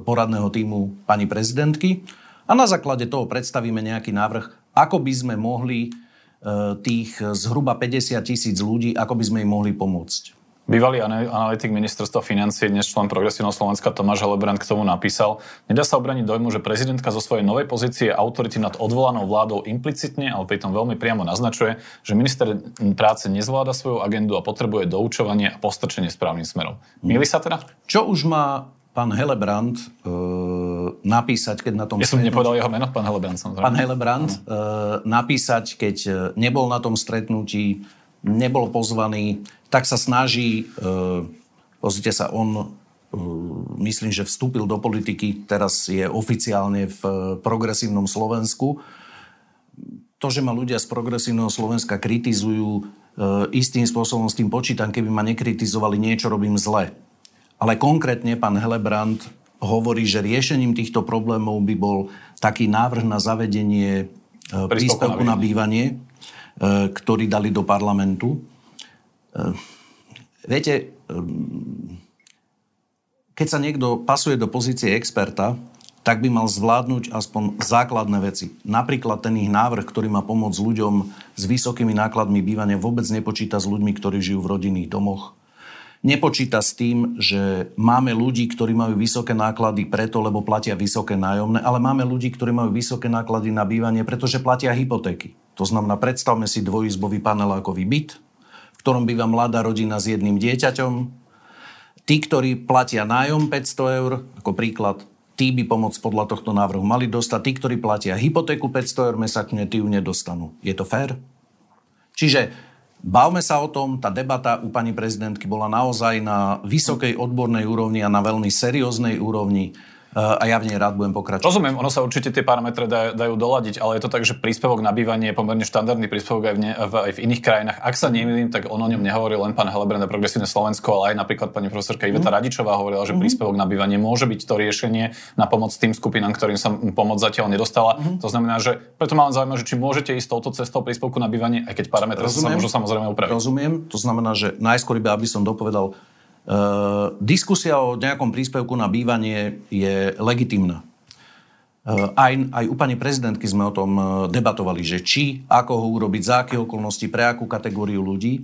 poradného týmu pani prezidentky. A na základe toho predstavíme nejaký návrh, ako by sme mohli tých zhruba 50 tisíc ľudí, ako by sme im mohli pomôcť. Bývalý analytik ministerstva financie, dnes člen Progresívneho Slovenska Tomáš Helebrand k tomu napísal, nedá sa obraniť dojmu, že prezidentka zo svojej novej pozície autority nad odvolanou vládou implicitne, ale pritom veľmi priamo naznačuje, že minister práce nezvláda svoju agendu a potrebuje doučovanie a postrčenie správnym smerom. Milí sa teda? Čo už má pán Helebrand e, napísať, keď na tom... Ja som stretnutí... nepovedal jeho meno, pán Helebrand. Samozrejme. Pán Helebrand e, napísať, keď e, nebol na tom stretnutí, nebol pozvaný, tak sa snaží, e, pozrite sa, on myslím, že vstúpil do politiky, teraz je oficiálne v progresívnom Slovensku. To, že ma ľudia z progresívneho Slovenska kritizujú, istým spôsobom s tým počítam, keby ma nekritizovali, niečo robím zle. Ale konkrétne pán Helebrand hovorí, že riešením týchto problémov by bol taký návrh na zavedenie príspevku na bývanie, E, ktorý dali do parlamentu. E, viete, e, keď sa niekto pasuje do pozície experta, tak by mal zvládnuť aspoň základné veci. Napríklad ten ich návrh, ktorý má pomôcť ľuďom s vysokými nákladmi bývania, vôbec nepočíta s ľuďmi, ktorí žijú v rodinných domoch. Nepočíta s tým, že máme ľudí, ktorí majú vysoké náklady preto, lebo platia vysoké nájomné, ale máme ľudí, ktorí majú vysoké náklady na bývanie, pretože platia hypotéky. To znamená, predstavme si dvojizbový panelákový byt, v ktorom býva mladá rodina s jedným dieťaťom. Tí, ktorí platia nájom 500 eur, ako príklad, tí by pomoc podľa tohto návrhu mali dostať. Tí, ktorí platia hypotéku 500 eur mesačne, tí ju nedostanú. Je to fér? Čiže bavme sa o tom, tá debata u pani prezidentky bola naozaj na vysokej odbornej úrovni a na veľmi serióznej úrovni a ja v nej rád budem pokračovať. Rozumiem, ono sa určite tie parametre dajú, dajú doladiť, ale je to tak, že príspevok na bývanie je pomerne štandardný príspevok aj v, ne, v, aj v iných krajinách. Ak sa nemýlim, tak on o ňom nehovoril len pán Helebrand a Progresívne Slovensko, ale aj napríklad pani profesorka Iveta mm. Radičová hovorila, že mm. príspevok na bývanie môže byť to riešenie na pomoc tým skupinám, ktorým sa pomoc zatiaľ nedostala. Mm. To znamená, že preto ma len zaujíma, že či môžete ísť touto cestou príspevku na bývanie, aj keď parametre sa môžu samozrejme upraviť. Rozumiem, to znamená, že najskôr iba aby som dopovedal, Uh, diskusia o nejakom príspevku na bývanie je legitimná. Uh, aj, aj u pani prezidentky sme o tom uh, debatovali, že či, ako ho urobiť, za aké okolnosti, pre akú kategóriu ľudí.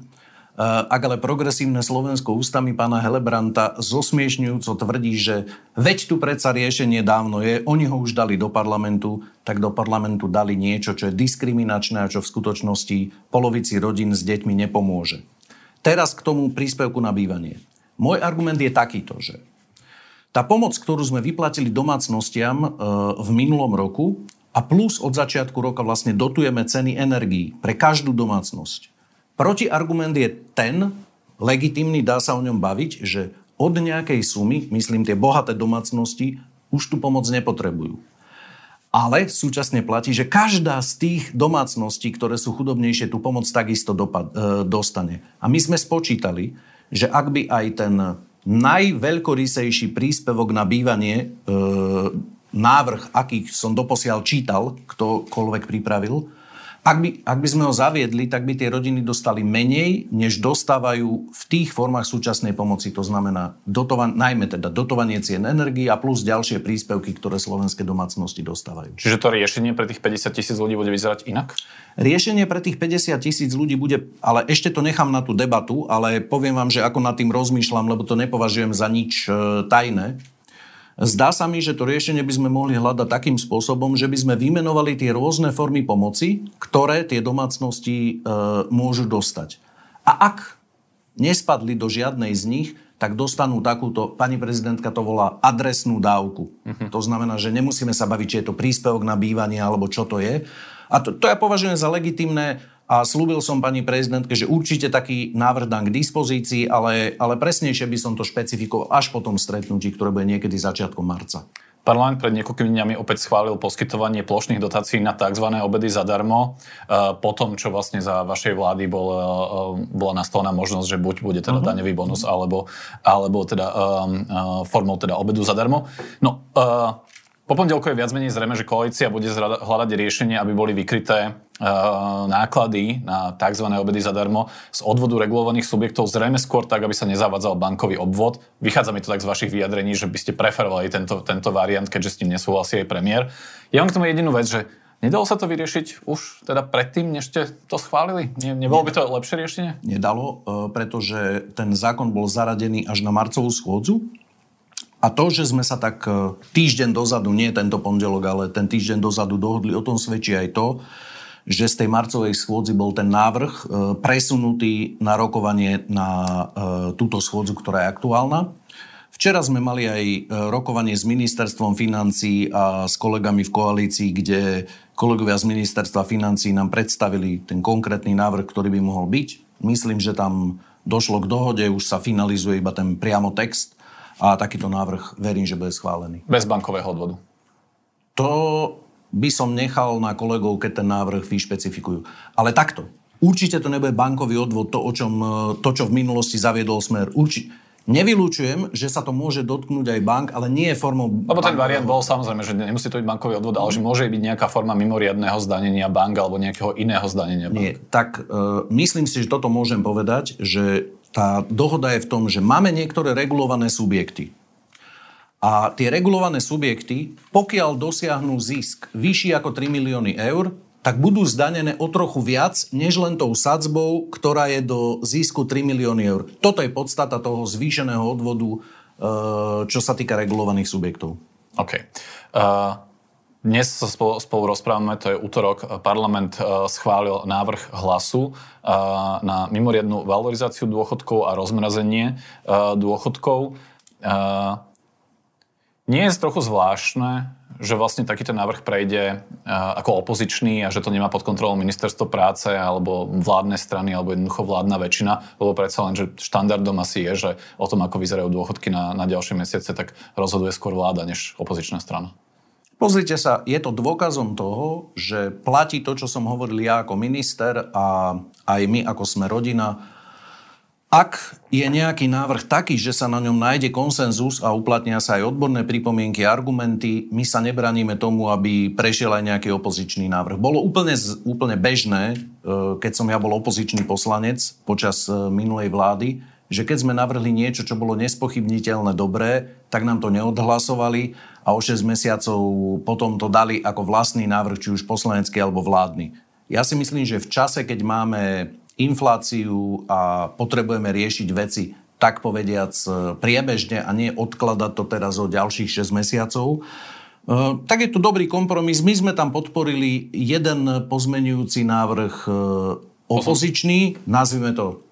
Ak ale progresívne Slovensko ústami pána Helebranta zosmiešňujúco tvrdí, že veď tu predsa riešenie dávno je, oni ho už dali do parlamentu, tak do parlamentu dali niečo, čo je diskriminačné a čo v skutočnosti polovici rodín s deťmi nepomôže. Teraz k tomu príspevku na bývanie. Môj argument je takýto, že tá pomoc, ktorú sme vyplatili domácnostiam e, v minulom roku a plus od začiatku roka vlastne dotujeme ceny energií pre každú domácnosť. Protiargument je ten, legitimný, dá sa o ňom baviť, že od nejakej sumy, myslím tie bohaté domácnosti, už tú pomoc nepotrebujú. Ale súčasne platí, že každá z tých domácností, ktoré sú chudobnejšie, tú pomoc takisto dopad, e, dostane. A my sme spočítali, že ak by aj ten najveľkorysejší príspevok na bývanie, e, návrh, aký som doposiaľ čítal, ktokoľvek pripravil, ak by, ak by sme ho zaviedli, tak by tie rodiny dostali menej, než dostávajú v tých formách súčasnej pomoci. To znamená dotovan, najmä teda dotovanie cien energii a plus ďalšie príspevky, ktoré slovenské domácnosti dostávajú. Čiže to riešenie pre tých 50 tisíc ľudí bude vyzerať inak? Riešenie pre tých 50 tisíc ľudí bude, ale ešte to nechám na tú debatu, ale poviem vám, že ako nad tým rozmýšľam, lebo to nepovažujem za nič e, tajné Zdá sa mi, že to riešenie by sme mohli hľadať takým spôsobom, že by sme vymenovali tie rôzne formy pomoci, ktoré tie domácnosti e, môžu dostať. A ak nespadli do žiadnej z nich, tak dostanú takúto, pani prezidentka to volá adresnú dávku. Uh-huh. To znamená, že nemusíme sa baviť, či je to príspevok na bývanie alebo čo to je. A to, to ja považujem za legitimné a slúbil som pani prezidentke, že určite taký návrh dám k dispozícii, ale, ale presnejšie by som to špecifikoval až po tom stretnutí, ktoré bude niekedy začiatkom marca. Parlament pred niekoľkými dňami opäť schválil poskytovanie plošných dotácií na tzv. obedy zadarmo. E, po tom, čo vlastne za vašej vlády bol, e, bola nastavená možnosť, že buď bude teda uh-huh. daňový bonus, alebo, alebo teda um, formou teda obedu zadarmo. No, uh, po pondelku je viac menej zrejme, že koalícia bude hľadať riešenie, aby boli vykryté náklady na tzv. obedy zadarmo z odvodu regulovaných subjektov zrejme skôr tak, aby sa nezavádzal bankový obvod. Vychádza mi to tak z vašich vyjadrení, že by ste preferovali tento, tento variant, keďže s tým nesúhlasí aj premiér. Ja mám k tomu jedinú vec, že Nedalo sa to vyriešiť už teda predtým, než ste to schválili? Ne, nebolo by to lepšie riešenie? Nedalo, e, pretože ten zákon bol zaradený až na marcovú schôdzu. A to, že sme sa tak e, týždeň dozadu, nie tento pondelok, ale ten týždeň dozadu dohodli, o tom svedčí aj to, že z tej marcovej schôdzi bol ten návrh e, presunutý na rokovanie na e, túto schôdzu, ktorá je aktuálna. Včera sme mali aj rokovanie s ministerstvom financí a s kolegami v koalícii, kde kolegovia z ministerstva financí nám predstavili ten konkrétny návrh, ktorý by mohol byť. Myslím, že tam došlo k dohode, už sa finalizuje iba ten priamo text a takýto návrh verím, že bude schválený. Bez bankového odvodu. To by som nechal na kolegov, keď ten návrh vyšpecifikujú. Ale takto. Určite to nebude bankový odvod, to, o čom, e, to čo v minulosti zaviedol Smer. Urči, Nevylúčujem, že sa to môže dotknúť aj bank, ale nie je formou... Lebo ten variant bol samozrejme, že nemusí to byť bankový odvod, ale že môže byť nejaká forma mimoriadného zdanenia bank alebo nejakého iného zdanenia bank. Nie, tak uh, myslím si, že toto môžem povedať, že tá dohoda je v tom, že máme niektoré regulované subjekty. A tie regulované subjekty, pokiaľ dosiahnu zisk vyšší ako 3 milióny eur, tak budú zdanené o trochu viac, než len tou sadzbou, ktorá je do zisku 3 milióny eur. Toto je podstata toho zvýšeného odvodu, e, čo sa týka regulovaných subjektov. OK. Uh, dnes sa spolu, spolu rozprávame, to je útorok, parlament uh, schválil návrh hlasu uh, na mimoriadnú valorizáciu dôchodkov a rozmrazenie dôchodkov. Nie je trochu zvláštne, že vlastne takýto návrh prejde ako opozičný a že to nemá pod kontrolou ministerstvo práce alebo vládne strany alebo jednoducho vládna väčšina, lebo predsa len, že štandardom asi je, že o tom, ako vyzerajú dôchodky na, na ďalšie mesiace, tak rozhoduje skôr vláda než opozičná strana. Pozrite sa, je to dôkazom toho, že platí to, čo som hovoril ja ako minister a aj my ako sme rodina, ak je nejaký návrh taký, že sa na ňom nájde konsenzus a uplatnia sa aj odborné pripomienky, argumenty, my sa nebraníme tomu, aby prešiel aj nejaký opozičný návrh. Bolo úplne, úplne bežné, e, keď som ja bol opozičný poslanec počas e, minulej vlády, že keď sme navrhli niečo, čo bolo nespochybniteľné dobré, tak nám to neodhlasovali a o 6 mesiacov potom to dali ako vlastný návrh, či už poslanecký alebo vládny. Ja si myslím, že v čase, keď máme infláciu a potrebujeme riešiť veci tak povediac priebežne a nie odkladať to teraz o ďalších 6 mesiacov, e, tak je to dobrý kompromis. My sme tam podporili jeden pozmenujúci návrh e, opozičný, nazvime to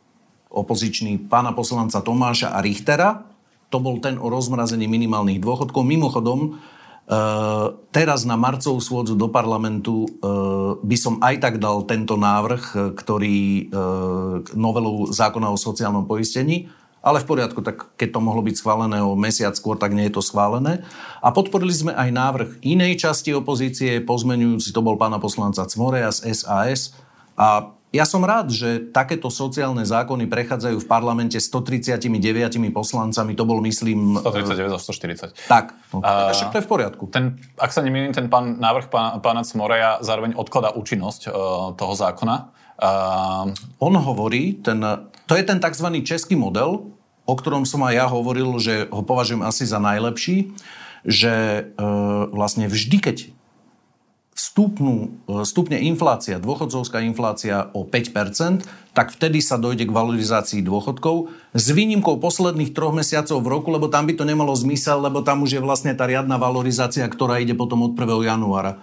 opozičný pána poslanca Tomáša a Richtera. To bol ten o rozmrazení minimálnych dôchodkov. Mimochodom, Eh, teraz na marcovú schôdzu do parlamentu eh, by som aj tak dal tento návrh, eh, ktorý novelu zákona o sociálnom poistení, ale v poriadku, tak keď to mohlo byť schválené o mesiac skôr, tak nie je to schválené. A podporili sme aj návrh inej časti opozície, pozmenujúci, to bol pána poslanca Cmoreja z SAS. A ja som rád, že takéto sociálne zákony prechádzajú v parlamente 139 poslancami. To bol, myslím... 139 zo 140. Tak, no, a, však to je v poriadku. Ten, ak sa nemýlim, ten pán, návrh pán, pána Cmoreja zároveň odkladá účinnosť uh, toho zákona. Uh, On hovorí, ten, to je ten tzv. český model, o ktorom som aj ja hovoril, že ho považujem asi za najlepší, že uh, vlastne vždy, keď stupnú, e, stupne inflácia, dôchodcovská inflácia o 5%, tak vtedy sa dojde k valorizácii dôchodkov s výnimkou posledných troch mesiacov v roku, lebo tam by to nemalo zmysel, lebo tam už je vlastne tá riadna valorizácia, ktorá ide potom od 1. januára.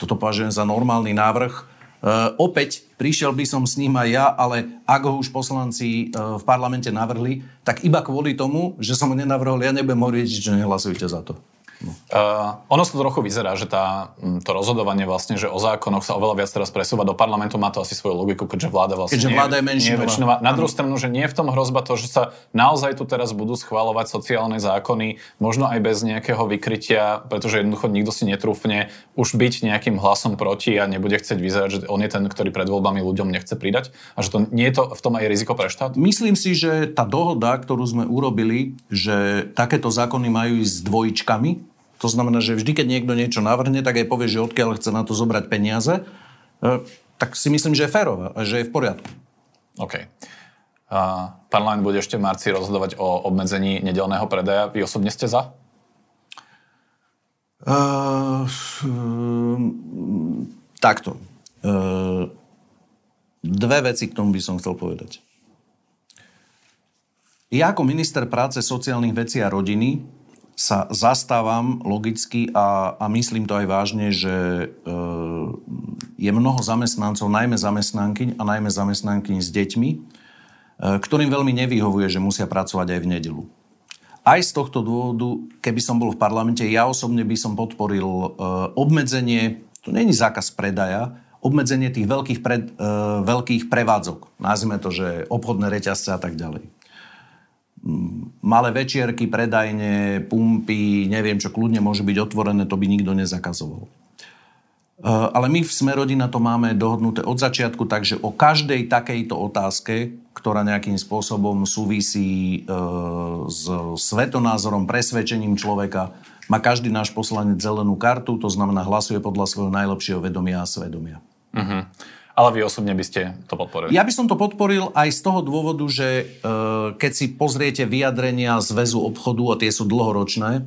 Toto považujem za normálny návrh Uh, opäť prišiel by som s ním aj ja, ale ak ho už poslanci uh, v parlamente navrhli, tak iba kvôli tomu, že som ho nenavrhol, ja nebudem hovoriť, že nehlasujte za to. No. Uh, ono to trochu vyzerá, že tá, to rozhodovanie vlastne, že o zákonoch sa oveľa viac teraz presúva do parlamentu, má to asi svoju logiku, keďže vláda vlastne keďže vláda nie, je menšinová. Nie je väčšinová. Na druhú stranu, že nie je v tom hrozba to, že sa naozaj tu teraz budú schváľovať sociálne zákony, možno aj bez nejakého vykrytia, pretože jednoducho nikto si netrúfne už byť nejakým hlasom proti a nebude chcieť vyzerať, že on je ten, ktorý pred voľbami ľuďom nechce pridať a že to nie je to v tom aj riziko pre štát? Myslím si, že tá dohoda, ktorú sme urobili, že takéto zákony majú ísť s dvojičkami, to znamená, že vždy, keď niekto niečo navrhne, tak aj povie, že odkiaľ chce na to zobrať peniaze, e, tak si myslím, že je férové a že je v poriadku. OK. A parlament bude ešte v marci rozhodovať o obmedzení nedelného predaja. Vy osobne ste za? Uh, uh, takto. Uh, dve veci k tomu by som chcel povedať. Ja ako minister práce, sociálnych vecí a rodiny sa zastávam logicky a, a myslím to aj vážne, že e, je mnoho zamestnancov, najmä zamestnankyň a najmä zamestnankyň s deťmi, e, ktorým veľmi nevyhovuje, že musia pracovať aj v nedelu. Aj z tohto dôvodu, keby som bol v parlamente, ja osobne by som podporil e, obmedzenie, to není zákaz predaja, obmedzenie tých veľkých, pred, e, veľkých prevádzok. Nazvime to, že obchodné reťazce a tak ďalej malé večierky, predajne, pumpy, neviem čo, kľudne môže byť otvorené, to by nikto nezakazoval. E, ale my v Smerodina to máme dohodnuté od začiatku, takže o každej takejto otázke, ktorá nejakým spôsobom súvisí e, s svetonázorom, presvedčením človeka, má každý náš poslanec zelenú kartu, to znamená hlasuje podľa svojho najlepšieho vedomia a svedomia. Uh-huh. Ale vy osobne by ste to podporili? Ja by som to podporil aj z toho dôvodu, že e, keď si pozriete vyjadrenia zväzu obchodu, a tie sú dlhoročné,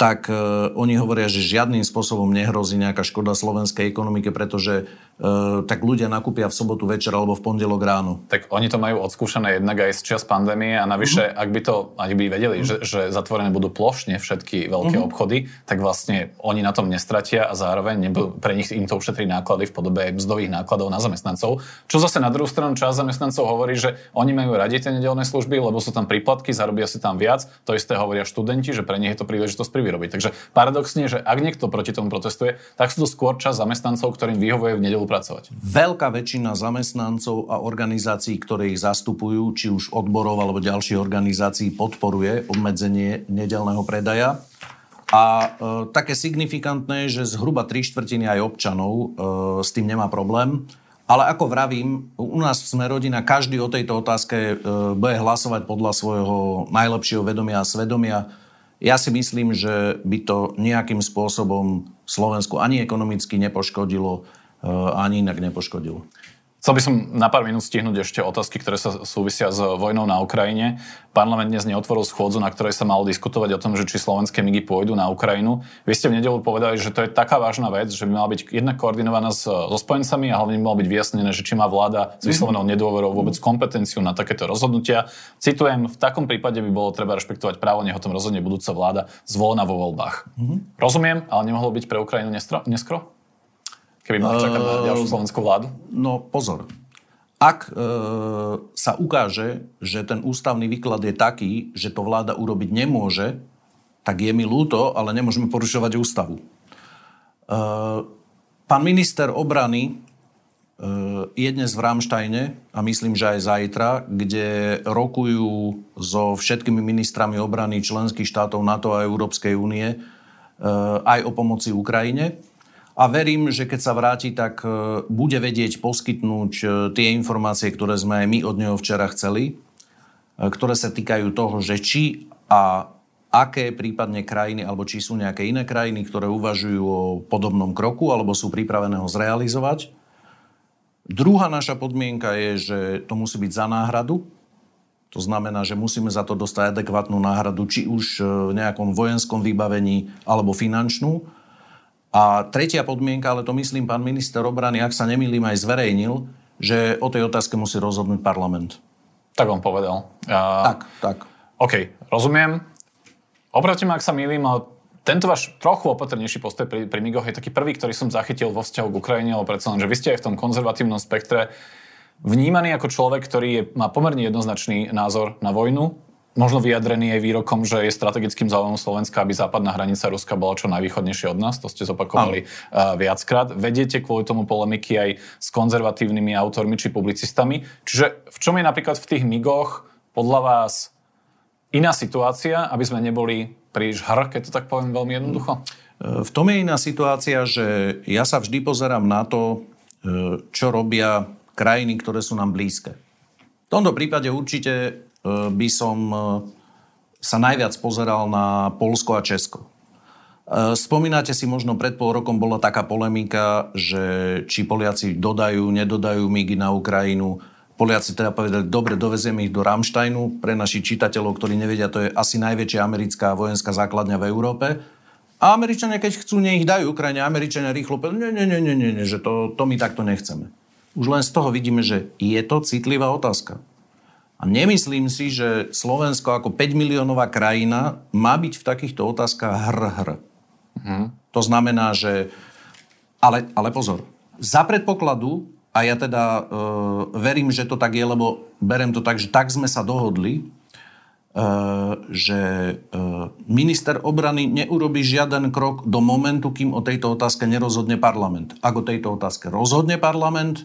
tak uh, oni hovoria, že žiadnym spôsobom nehrozí nejaká škoda slovenskej ekonomike, pretože uh, tak ľudia nakúpia v sobotu večer alebo v pondelok ráno. Tak oni to majú odskúšané jednak aj z čas pandémie a navyše, uh-huh. ak by to, ak by vedeli, uh-huh. že, že zatvorené budú plošne všetky veľké uh-huh. obchody, tak vlastne oni na tom nestratia a zároveň nebudú, pre nich im to ušetrí náklady v podobe mzdových nákladov na zamestnancov. Čo zase na druhú stranu časť zamestnancov hovorí, že oni majú radi tie nedelné služby, lebo sú tam príplatky, zarobia si tam viac. To isté hovoria študenti, že pre nich je to príležitosť vyrobiť. Takže paradoxne, že ak niekto proti tomu protestuje, tak sú to skôr čas zamestnancov, ktorým vyhovuje v nedelu pracovať. Veľká väčšina zamestnancov a organizácií, ktoré ich zastupujú, či už odborov alebo ďalších organizácií, podporuje obmedzenie nedelného predaja. A e, také signifikantné, že zhruba tri štvrtiny aj občanov e, s tým nemá problém. Ale ako vravím, u nás v Smerodina každý o tejto otázke e, bude hlasovať podľa svojho najlepšieho vedomia a svedomia. Ja si myslím, že by to nejakým spôsobom Slovensku ani ekonomicky nepoškodilo, eh, ani inak nepoškodilo. Chcel by som na pár minút stihnúť ešte otázky, ktoré sa súvisia s vojnou na Ukrajine. Parlament dnes neotvoril schôdzu, na ktorej sa malo diskutovať o tom, že či slovenské migy pôjdu na Ukrajinu. Vy ste v nedelu povedali, že to je taká vážna vec, že by mala byť jednak koordinovaná so spojencami a hlavne by malo byť vyjasnené, že či má vláda s vyslovenou nedôverou vôbec kompetenciu na takéto rozhodnutia. Citujem, v takom prípade by bolo treba rešpektovať právo, nech o tom rozhodne budúca vláda zvolená vo voľbách. Mm-hmm. Rozumiem, ale nemohlo byť pre Ukrajinu neskoro? Keby mali čakať na ďalšiu ehm, slovenskú vládu? No pozor. Ak e, sa ukáže, že ten ústavný výklad je taký, že to vláda urobiť nemôže, tak je mi ľúto, ale nemôžeme porušovať ústavu. E, pán minister obrany je dnes v Ramštajne a myslím, že aj zajtra, kde rokujú so všetkými ministrami obrany členských štátov NATO a Európskej únie aj o pomoci Ukrajine a verím, že keď sa vráti, tak e, bude vedieť poskytnúť e, tie informácie, ktoré sme aj my od neho včera chceli, e, ktoré sa týkajú toho, že či a aké prípadne krajiny, alebo či sú nejaké iné krajiny, ktoré uvažujú o podobnom kroku, alebo sú pripravené ho zrealizovať. Druhá naša podmienka je, že to musí byť za náhradu. To znamená, že musíme za to dostať adekvátnu náhradu, či už v nejakom vojenskom vybavení, alebo finančnú. A tretia podmienka, ale to myslím pán minister obrany, ak sa nemýlim, aj zverejnil, že o tej otázke musí rozhodnúť parlament. Tak on povedal. Uh, tak, tak. OK, rozumiem. Opravte ma, ak sa mýlim, ale tento váš trochu opatrnejší postoj pri, pri Migoch je taký prvý, ktorý som zachytil vo vzťahu k Ukrajine, ale predsa len, že vy ste aj v tom konzervatívnom spektre vnímaný ako človek, ktorý je, má pomerne jednoznačný názor na vojnu, možno vyjadrený aj výrokom, že je strategickým záujmom Slovenska, aby západná hranica Ruska bola čo najvýchodnejšia od nás. To ste zopakovali uh, viackrát. Vediete kvôli tomu polemiky aj s konzervatívnymi autormi či publicistami. Čiže v čom je napríklad v tých migoch podľa vás iná situácia, aby sme neboli príliš hr, keď to tak poviem veľmi jednoducho? E, v tom je iná situácia, že ja sa vždy pozerám na to, e, čo robia krajiny, ktoré sú nám blízke. V tomto prípade určite by som e, sa najviac pozeral na Polsko a Česko. E, spomínate si, možno pred pol rokom bola taká polemika, že či Poliaci dodajú, nedodajú migy na Ukrajinu. Poliaci teda povedali, dobre, dovezieme ich do Ramštajnu. Pre našich čitateľov, ktorí nevedia, to je asi najväčšia americká vojenská základňa v Európe. A Američania, keď chcú, nech ich dajú Ukrajine. Američania rýchlo povedali, nie, nie, nie, nie, nie, že to, to my takto nechceme. Už len z toho vidíme, že je to citlivá otázka. A nemyslím si, že Slovensko ako 5 miliónová krajina má byť v takýchto otázkach hr-hr. Mm. To znamená, že... Ale, ale pozor, za predpokladu, a ja teda e, verím, že to tak je, lebo berem to tak, že tak sme sa dohodli, e, že e, minister obrany neurobi žiaden krok do momentu, kým o tejto otázke nerozhodne parlament. Ak o tejto otázke rozhodne parlament,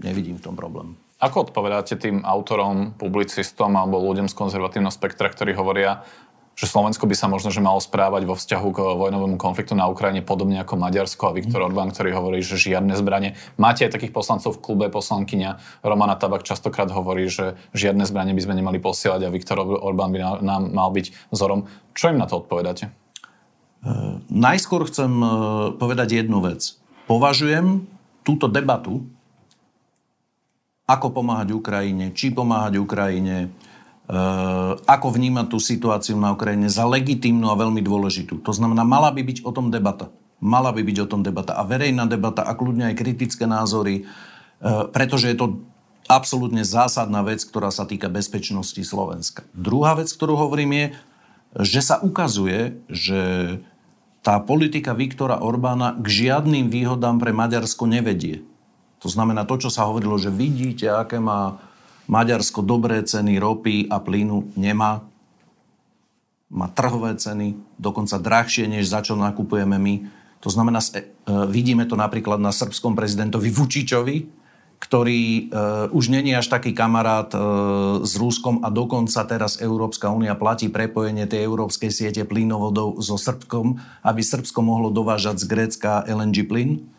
nevidím v tom problém. Ako odpovedáte tým autorom, publicistom alebo ľuďom z konzervatívneho spektra, ktorí hovoria, že Slovensko by sa možno že malo správať vo vzťahu k vojnovému konfliktu na Ukrajine podobne ako Maďarsko a Viktor mhm. Orbán, ktorý hovorí, že žiadne zbranie. Máte aj takých poslancov v klube, poslankyňa Romana Tabak častokrát hovorí, že žiadne zbranie by sme nemali posielať a Viktor Orbán by nám mal byť vzorom. Čo im na to odpovedáte? Uh, najskôr chcem uh, povedať jednu vec. Považujem túto debatu ako pomáhať Ukrajine, či pomáhať Ukrajine, e, ako vnímať tú situáciu na Ukrajine za legitímnu a veľmi dôležitú. To znamená, mala by byť o tom debata. Mala by byť o tom debata a verejná debata a kľudne aj kritické názory, e, pretože je to absolútne zásadná vec, ktorá sa týka bezpečnosti Slovenska. Druhá vec, ktorú hovorím je, že sa ukazuje, že tá politika Viktora Orbána k žiadnym výhodám pre Maďarsko nevedie. To znamená to, čo sa hovorilo, že vidíte, aké má Maďarsko dobré ceny ropy a plynu, nemá. Má trhové ceny, dokonca drahšie, než za čo nakupujeme my. To znamená, e, vidíme to napríklad na srbskom prezidentovi Vučičovi, ktorý e, už není až taký kamarát e, s Rúskom a dokonca teraz Európska únia platí prepojenie tej európskej siete plynovodov so Srbskom, aby Srbsko mohlo dovážať z Grécka LNG plyn.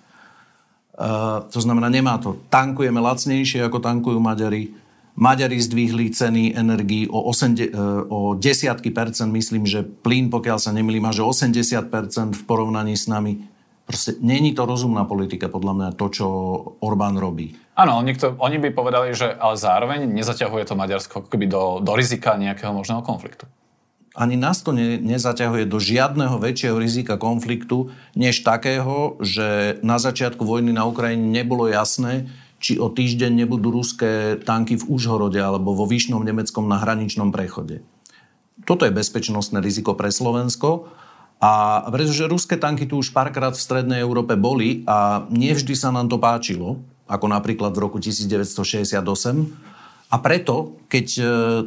Uh, to znamená, nemá to. Tankujeme lacnejšie, ako tankujú Maďari. Maďari zdvihli ceny energii o, 8, uh, e, o desiatky percent. Myslím, že plyn, pokiaľ sa nemýlim, má že 80 percent v porovnaní s nami. Proste není to rozumná politika, podľa mňa, to, čo Orbán robí. Áno, niekto, oni by povedali, že ale zároveň nezaťahuje to Maďarsko akoby do, do rizika nejakého možného konfliktu ani nás to ne, nezaťahuje do žiadneho väčšieho rizika konfliktu, než takého, že na začiatku vojny na Ukrajine nebolo jasné, či o týždeň nebudú ruské tanky v Užhorode alebo vo Výšnom Nemeckom na hraničnom prechode. Toto je bezpečnostné riziko pre Slovensko. A pretože ruské tanky tu už párkrát v Strednej Európe boli a nevždy sa nám to páčilo, ako napríklad v roku 1968, a preto, keď e,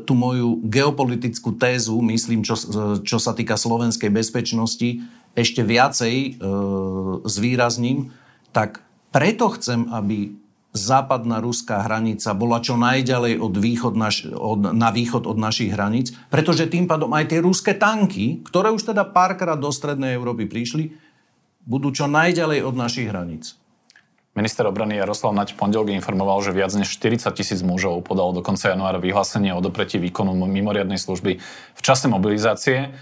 tú moju geopolitickú tézu, myslím, čo, e, čo sa týka slovenskej bezpečnosti, ešte viacej e, zvýrazním, tak preto chcem, aby západná ruská hranica bola čo najďalej od východ naš, od, na východ od našich hraníc, pretože tým pádom aj tie ruské tanky, ktoré už teda párkrát do Strednej Európy prišli, budú čo najďalej od našich hraníc. Minister obrany Jaroslav Naď pondelok informoval, že viac než 40 tisíc mužov podalo do konca januára vyhlásenie o dopretí výkonu mimoriadnej služby v čase mobilizácie.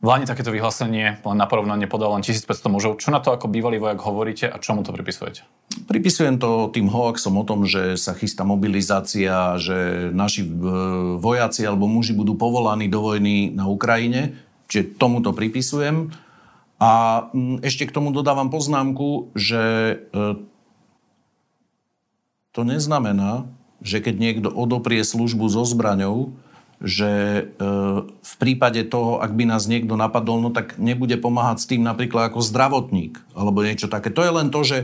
V Lani takéto vyhlásenie len na porovnanie podal len 1500 mužov. Čo na to ako bývalý vojak hovoríte a čomu to pripisujete? Pripisujem to tým hoaxom o tom, že sa chystá mobilizácia, že naši e, vojaci alebo muži budú povolaní do vojny na Ukrajine. Čiže tomu to pripisujem. A ešte k tomu dodávam poznámku, že e, to neznamená, že keď niekto odoprie službu so zbraňou, že e, v prípade toho, ak by nás niekto napadol, no tak nebude pomáhať s tým napríklad ako zdravotník alebo niečo také. To je len to, že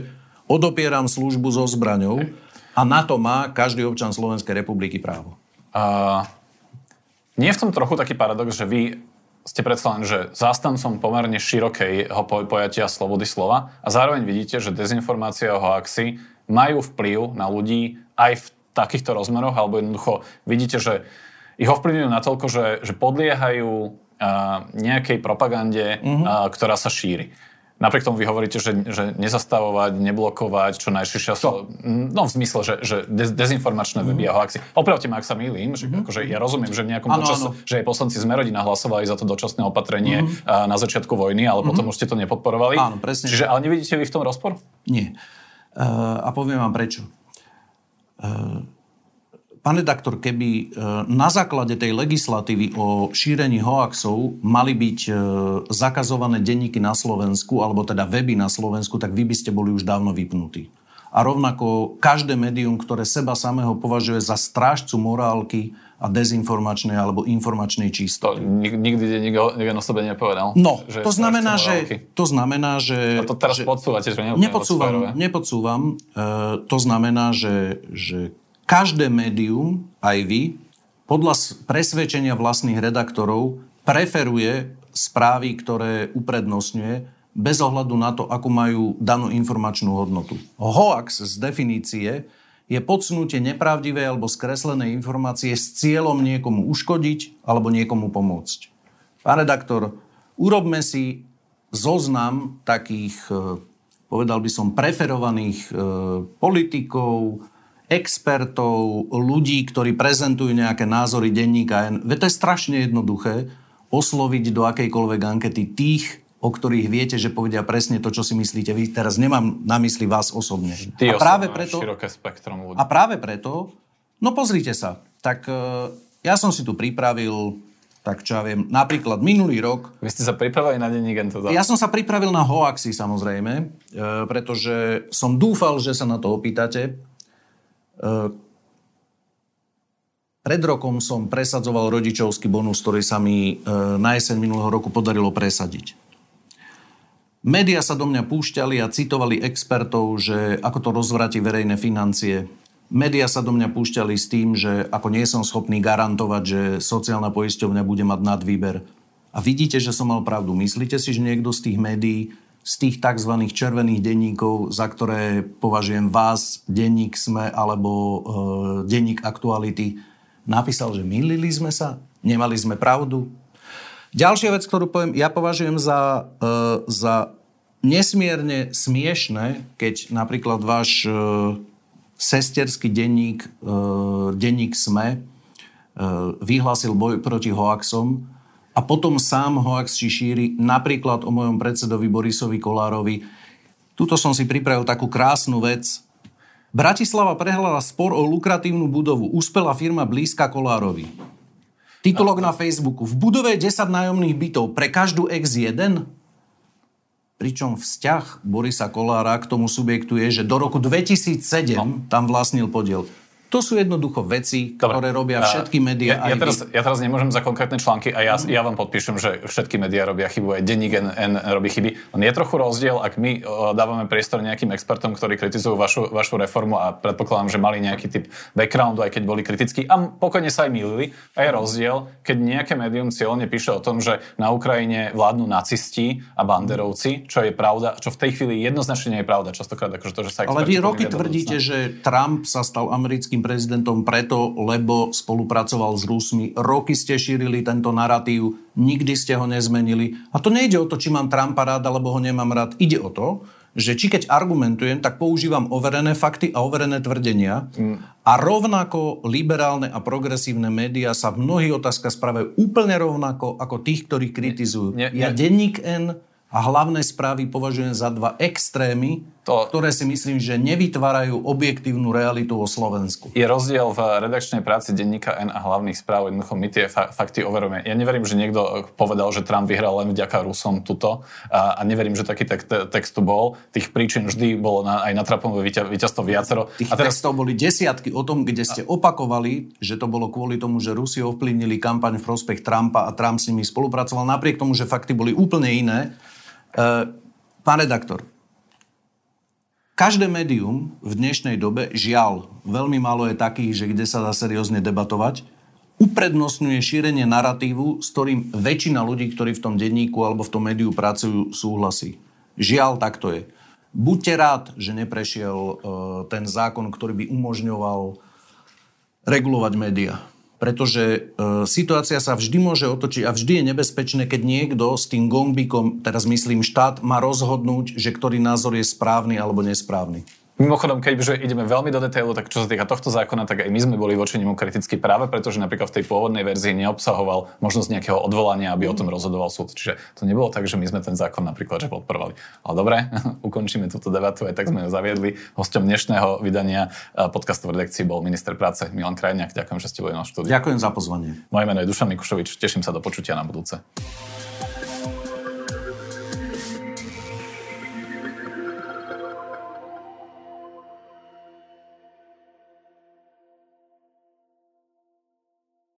odopieram službu so zbraňou a na to má každý občan Slovenskej republiky právo. A nie je v tom trochu taký paradox, že vy ste predsa len, že zástancom pomerne širokého pojatia slobody slova a zároveň vidíte, že dezinformácia o hoaxi majú vplyv na ľudí aj v takýchto rozmeroch, alebo jednoducho vidíte, že ich ovplyvňujú natoľko, že, že podliehajú uh, nejakej propagande, uh-huh. uh, ktorá sa šíri. Napriek tomu vy hovoríte, že, že nezastavovať, neblokovať, čo najširšia... So, no v zmysle, že, že dez, dezinformačné weby mm. a hoaxy. Opravte ma, ak sa mýlim, že, mm. akože ja rozumiem, že v nejakom ano, že aj poslanci z Merodina hlasovali za to dočasné opatrenie mm. na začiatku vojny, ale mm. potom už ste to nepodporovali. Áno, presne. Čiže, ale nevidíte vy v tom rozpor? Nie. Uh, a poviem vám prečo. Uh, Pán redaktor, keby e, na základe tej legislatívy o šírení hoaxov mali byť e, zakazované denníky na Slovensku, alebo teda weby na Slovensku, tak vy by ste boli už dávno vypnutí. A rovnako každé médium, ktoré seba samého považuje za strážcu morálky a dezinformačnej alebo informačnej čistoty. To nikdy nikto, o sebe nepovedal. No, že to, znamená, že, to znamená, že... A to teraz že, podsúvate, že nepodsúvam, nepodsúvam. E, to znamená, že, že každé médium, aj vy, podľa presvedčenia vlastných redaktorov preferuje správy, ktoré uprednostňuje, bez ohľadu na to, ako majú danú informačnú hodnotu. Hoax z definície je podsunutie nepravdivej alebo skreslenej informácie s cieľom niekomu uškodiť alebo niekomu pomôcť. Pán redaktor, urobme si zoznam takých, eh, povedal by som, preferovaných eh, politikov, expertov, ľudí, ktorí prezentujú nejaké názory denníka. Veď to je strašne jednoduché osloviť do akejkoľvek ankety tých, o ktorých viete, že povedia presne to, čo si myslíte vy. Teraz nemám na mysli vás osobne. A práve preto, široké spektrum ľudí. A práve preto, no pozrite sa, tak uh, ja som si tu pripravil tak čo ja viem, napríklad minulý rok... Vy ste sa pripravili na denník N2? Ja som sa pripravil na hoaxy samozrejme, e, pretože som dúfal, že sa na to opýtate. Ehm, pred rokom som presadzoval rodičovský bonus, ktorý sa mi ehm, na jeseň minulého roku podarilo presadiť. Média sa do mňa púšťali a citovali expertov, že ako to rozvráti verejné financie. Média sa do mňa púšťali s tým, že ako nie som schopný garantovať, že sociálna poisťovňa bude mať nadvýber. A vidíte, že som mal pravdu. Myslíte si, že niekto z tých médií z tých tzv. červených denníkov, za ktoré považujem vás, denník SME alebo e, denník aktuality, napísal, že mýlili sme sa, nemali sme pravdu. Ďalšia vec, ktorú poviem, ja považujem za, e, za nesmierne smiešne, keď napríklad váš e, sesterský denník, e, denník SME e, vyhlásil boj proti hoaxom, a potom sám hoax či šíri napríklad o mojom predsedovi Borisovi Kolárovi. Tuto som si pripravil takú krásnu vec. Bratislava prehrala spor o lukratívnu budovu. Uspela firma blízka Kolárovi. Titulok na Facebooku. V budove 10 nájomných bytov. Pre každú X1? Pričom vzťah Borisa Kolára k tomu subjektu je, že do roku 2007 no. tam vlastnil podiel. To sú jednoducho veci, Dobre. ktoré robia všetky médiá. Ja, ja, teraz, ja teraz nemôžem za konkrétne články a ja, mm. ja vám podpíšem, že všetky médiá robia chybu, aj denník N, N robí chyby. Len je trochu rozdiel, ak my dávame priestor nejakým expertom, ktorí kritizujú vašu, vašu reformu a predpokladám, že mali nejaký typ backgroundu, aj keď boli kritickí a pokojne sa aj milili. A je rozdiel, keď nejaké médium cieľne píše o tom, že na Ukrajine vládnu nacisti a banderovci, čo je pravda, čo v tej chvíli jednoznačne nie je pravda. Častokrát akože to, že sa Ale vy roky tvrdíte, že Trump sa stal americkým americkým prezidentom preto, lebo spolupracoval s Rusmi. Roky ste šírili tento narratív, nikdy ste ho nezmenili. A to nejde o to, či mám Trumpa rád, alebo ho nemám rád. Ide o to, že či keď argumentujem, tak používam overené fakty a overené tvrdenia. Mm. A rovnako liberálne a progresívne médiá sa v mnohých otázkach správajú úplne rovnako ako tých, ktorí kritizujú. Nie, nie, ja denník N a hlavné správy považujem za dva extrémy, to... ktoré si myslím, že nevytvárajú objektívnu realitu o Slovensku. Je rozdiel v redakčnej práci denníka N a hlavných správ, jednoducho my tie fa- fakty overujeme. Ja neverím, že niekto povedal, že Trump vyhral len vďaka Rusom tuto a, a neverím, že taký tek- text tu bol. Tých príčin vždy bolo na, aj na Trumpové víťazstvo viacero. Tých a teraz... textov boli desiatky o tom, kde ste opakovali, že to bolo kvôli tomu, že Rusi ovplyvnili kampaň v prospech Trumpa a Trump s nimi spolupracoval, napriek tomu, že fakty boli úplne iné. E, pán redaktor, Každé médium v dnešnej dobe, žiaľ, veľmi málo je takých, že kde sa dá seriózne debatovať, uprednostňuje šírenie narratívu, s ktorým väčšina ľudí, ktorí v tom denníku alebo v tom médiu pracujú, súhlasí. Žiaľ, tak to je. Buďte rád, že neprešiel uh, ten zákon, ktorý by umožňoval regulovať médiá pretože e, situácia sa vždy môže otočiť a vždy je nebezpečné, keď niekto s tým gombikom, teraz myslím štát, má rozhodnúť, že ktorý názor je správny alebo nesprávny. Mimochodom, keď ideme veľmi do detailu, tak čo sa týka tohto zákona, tak aj my sme boli voči nemu kriticky práve preto, že napríklad v tej pôvodnej verzii neobsahoval možnosť nejakého odvolania, aby mm. o tom rozhodoval súd. Čiže to nebolo tak, že my sme ten zákon napríklad že podporovali. Ale dobre, ukončíme túto debatu, aj tak sme ju zaviedli. Hostom dnešného vydania eh, podcastu v redakcii bol minister práce Milan Krajniak. Ďakujem, že ste boli na štúdiu. Ďakujem za pozvanie. Moje meno je Dušan Mikušovič, teším sa do počutia na budúce.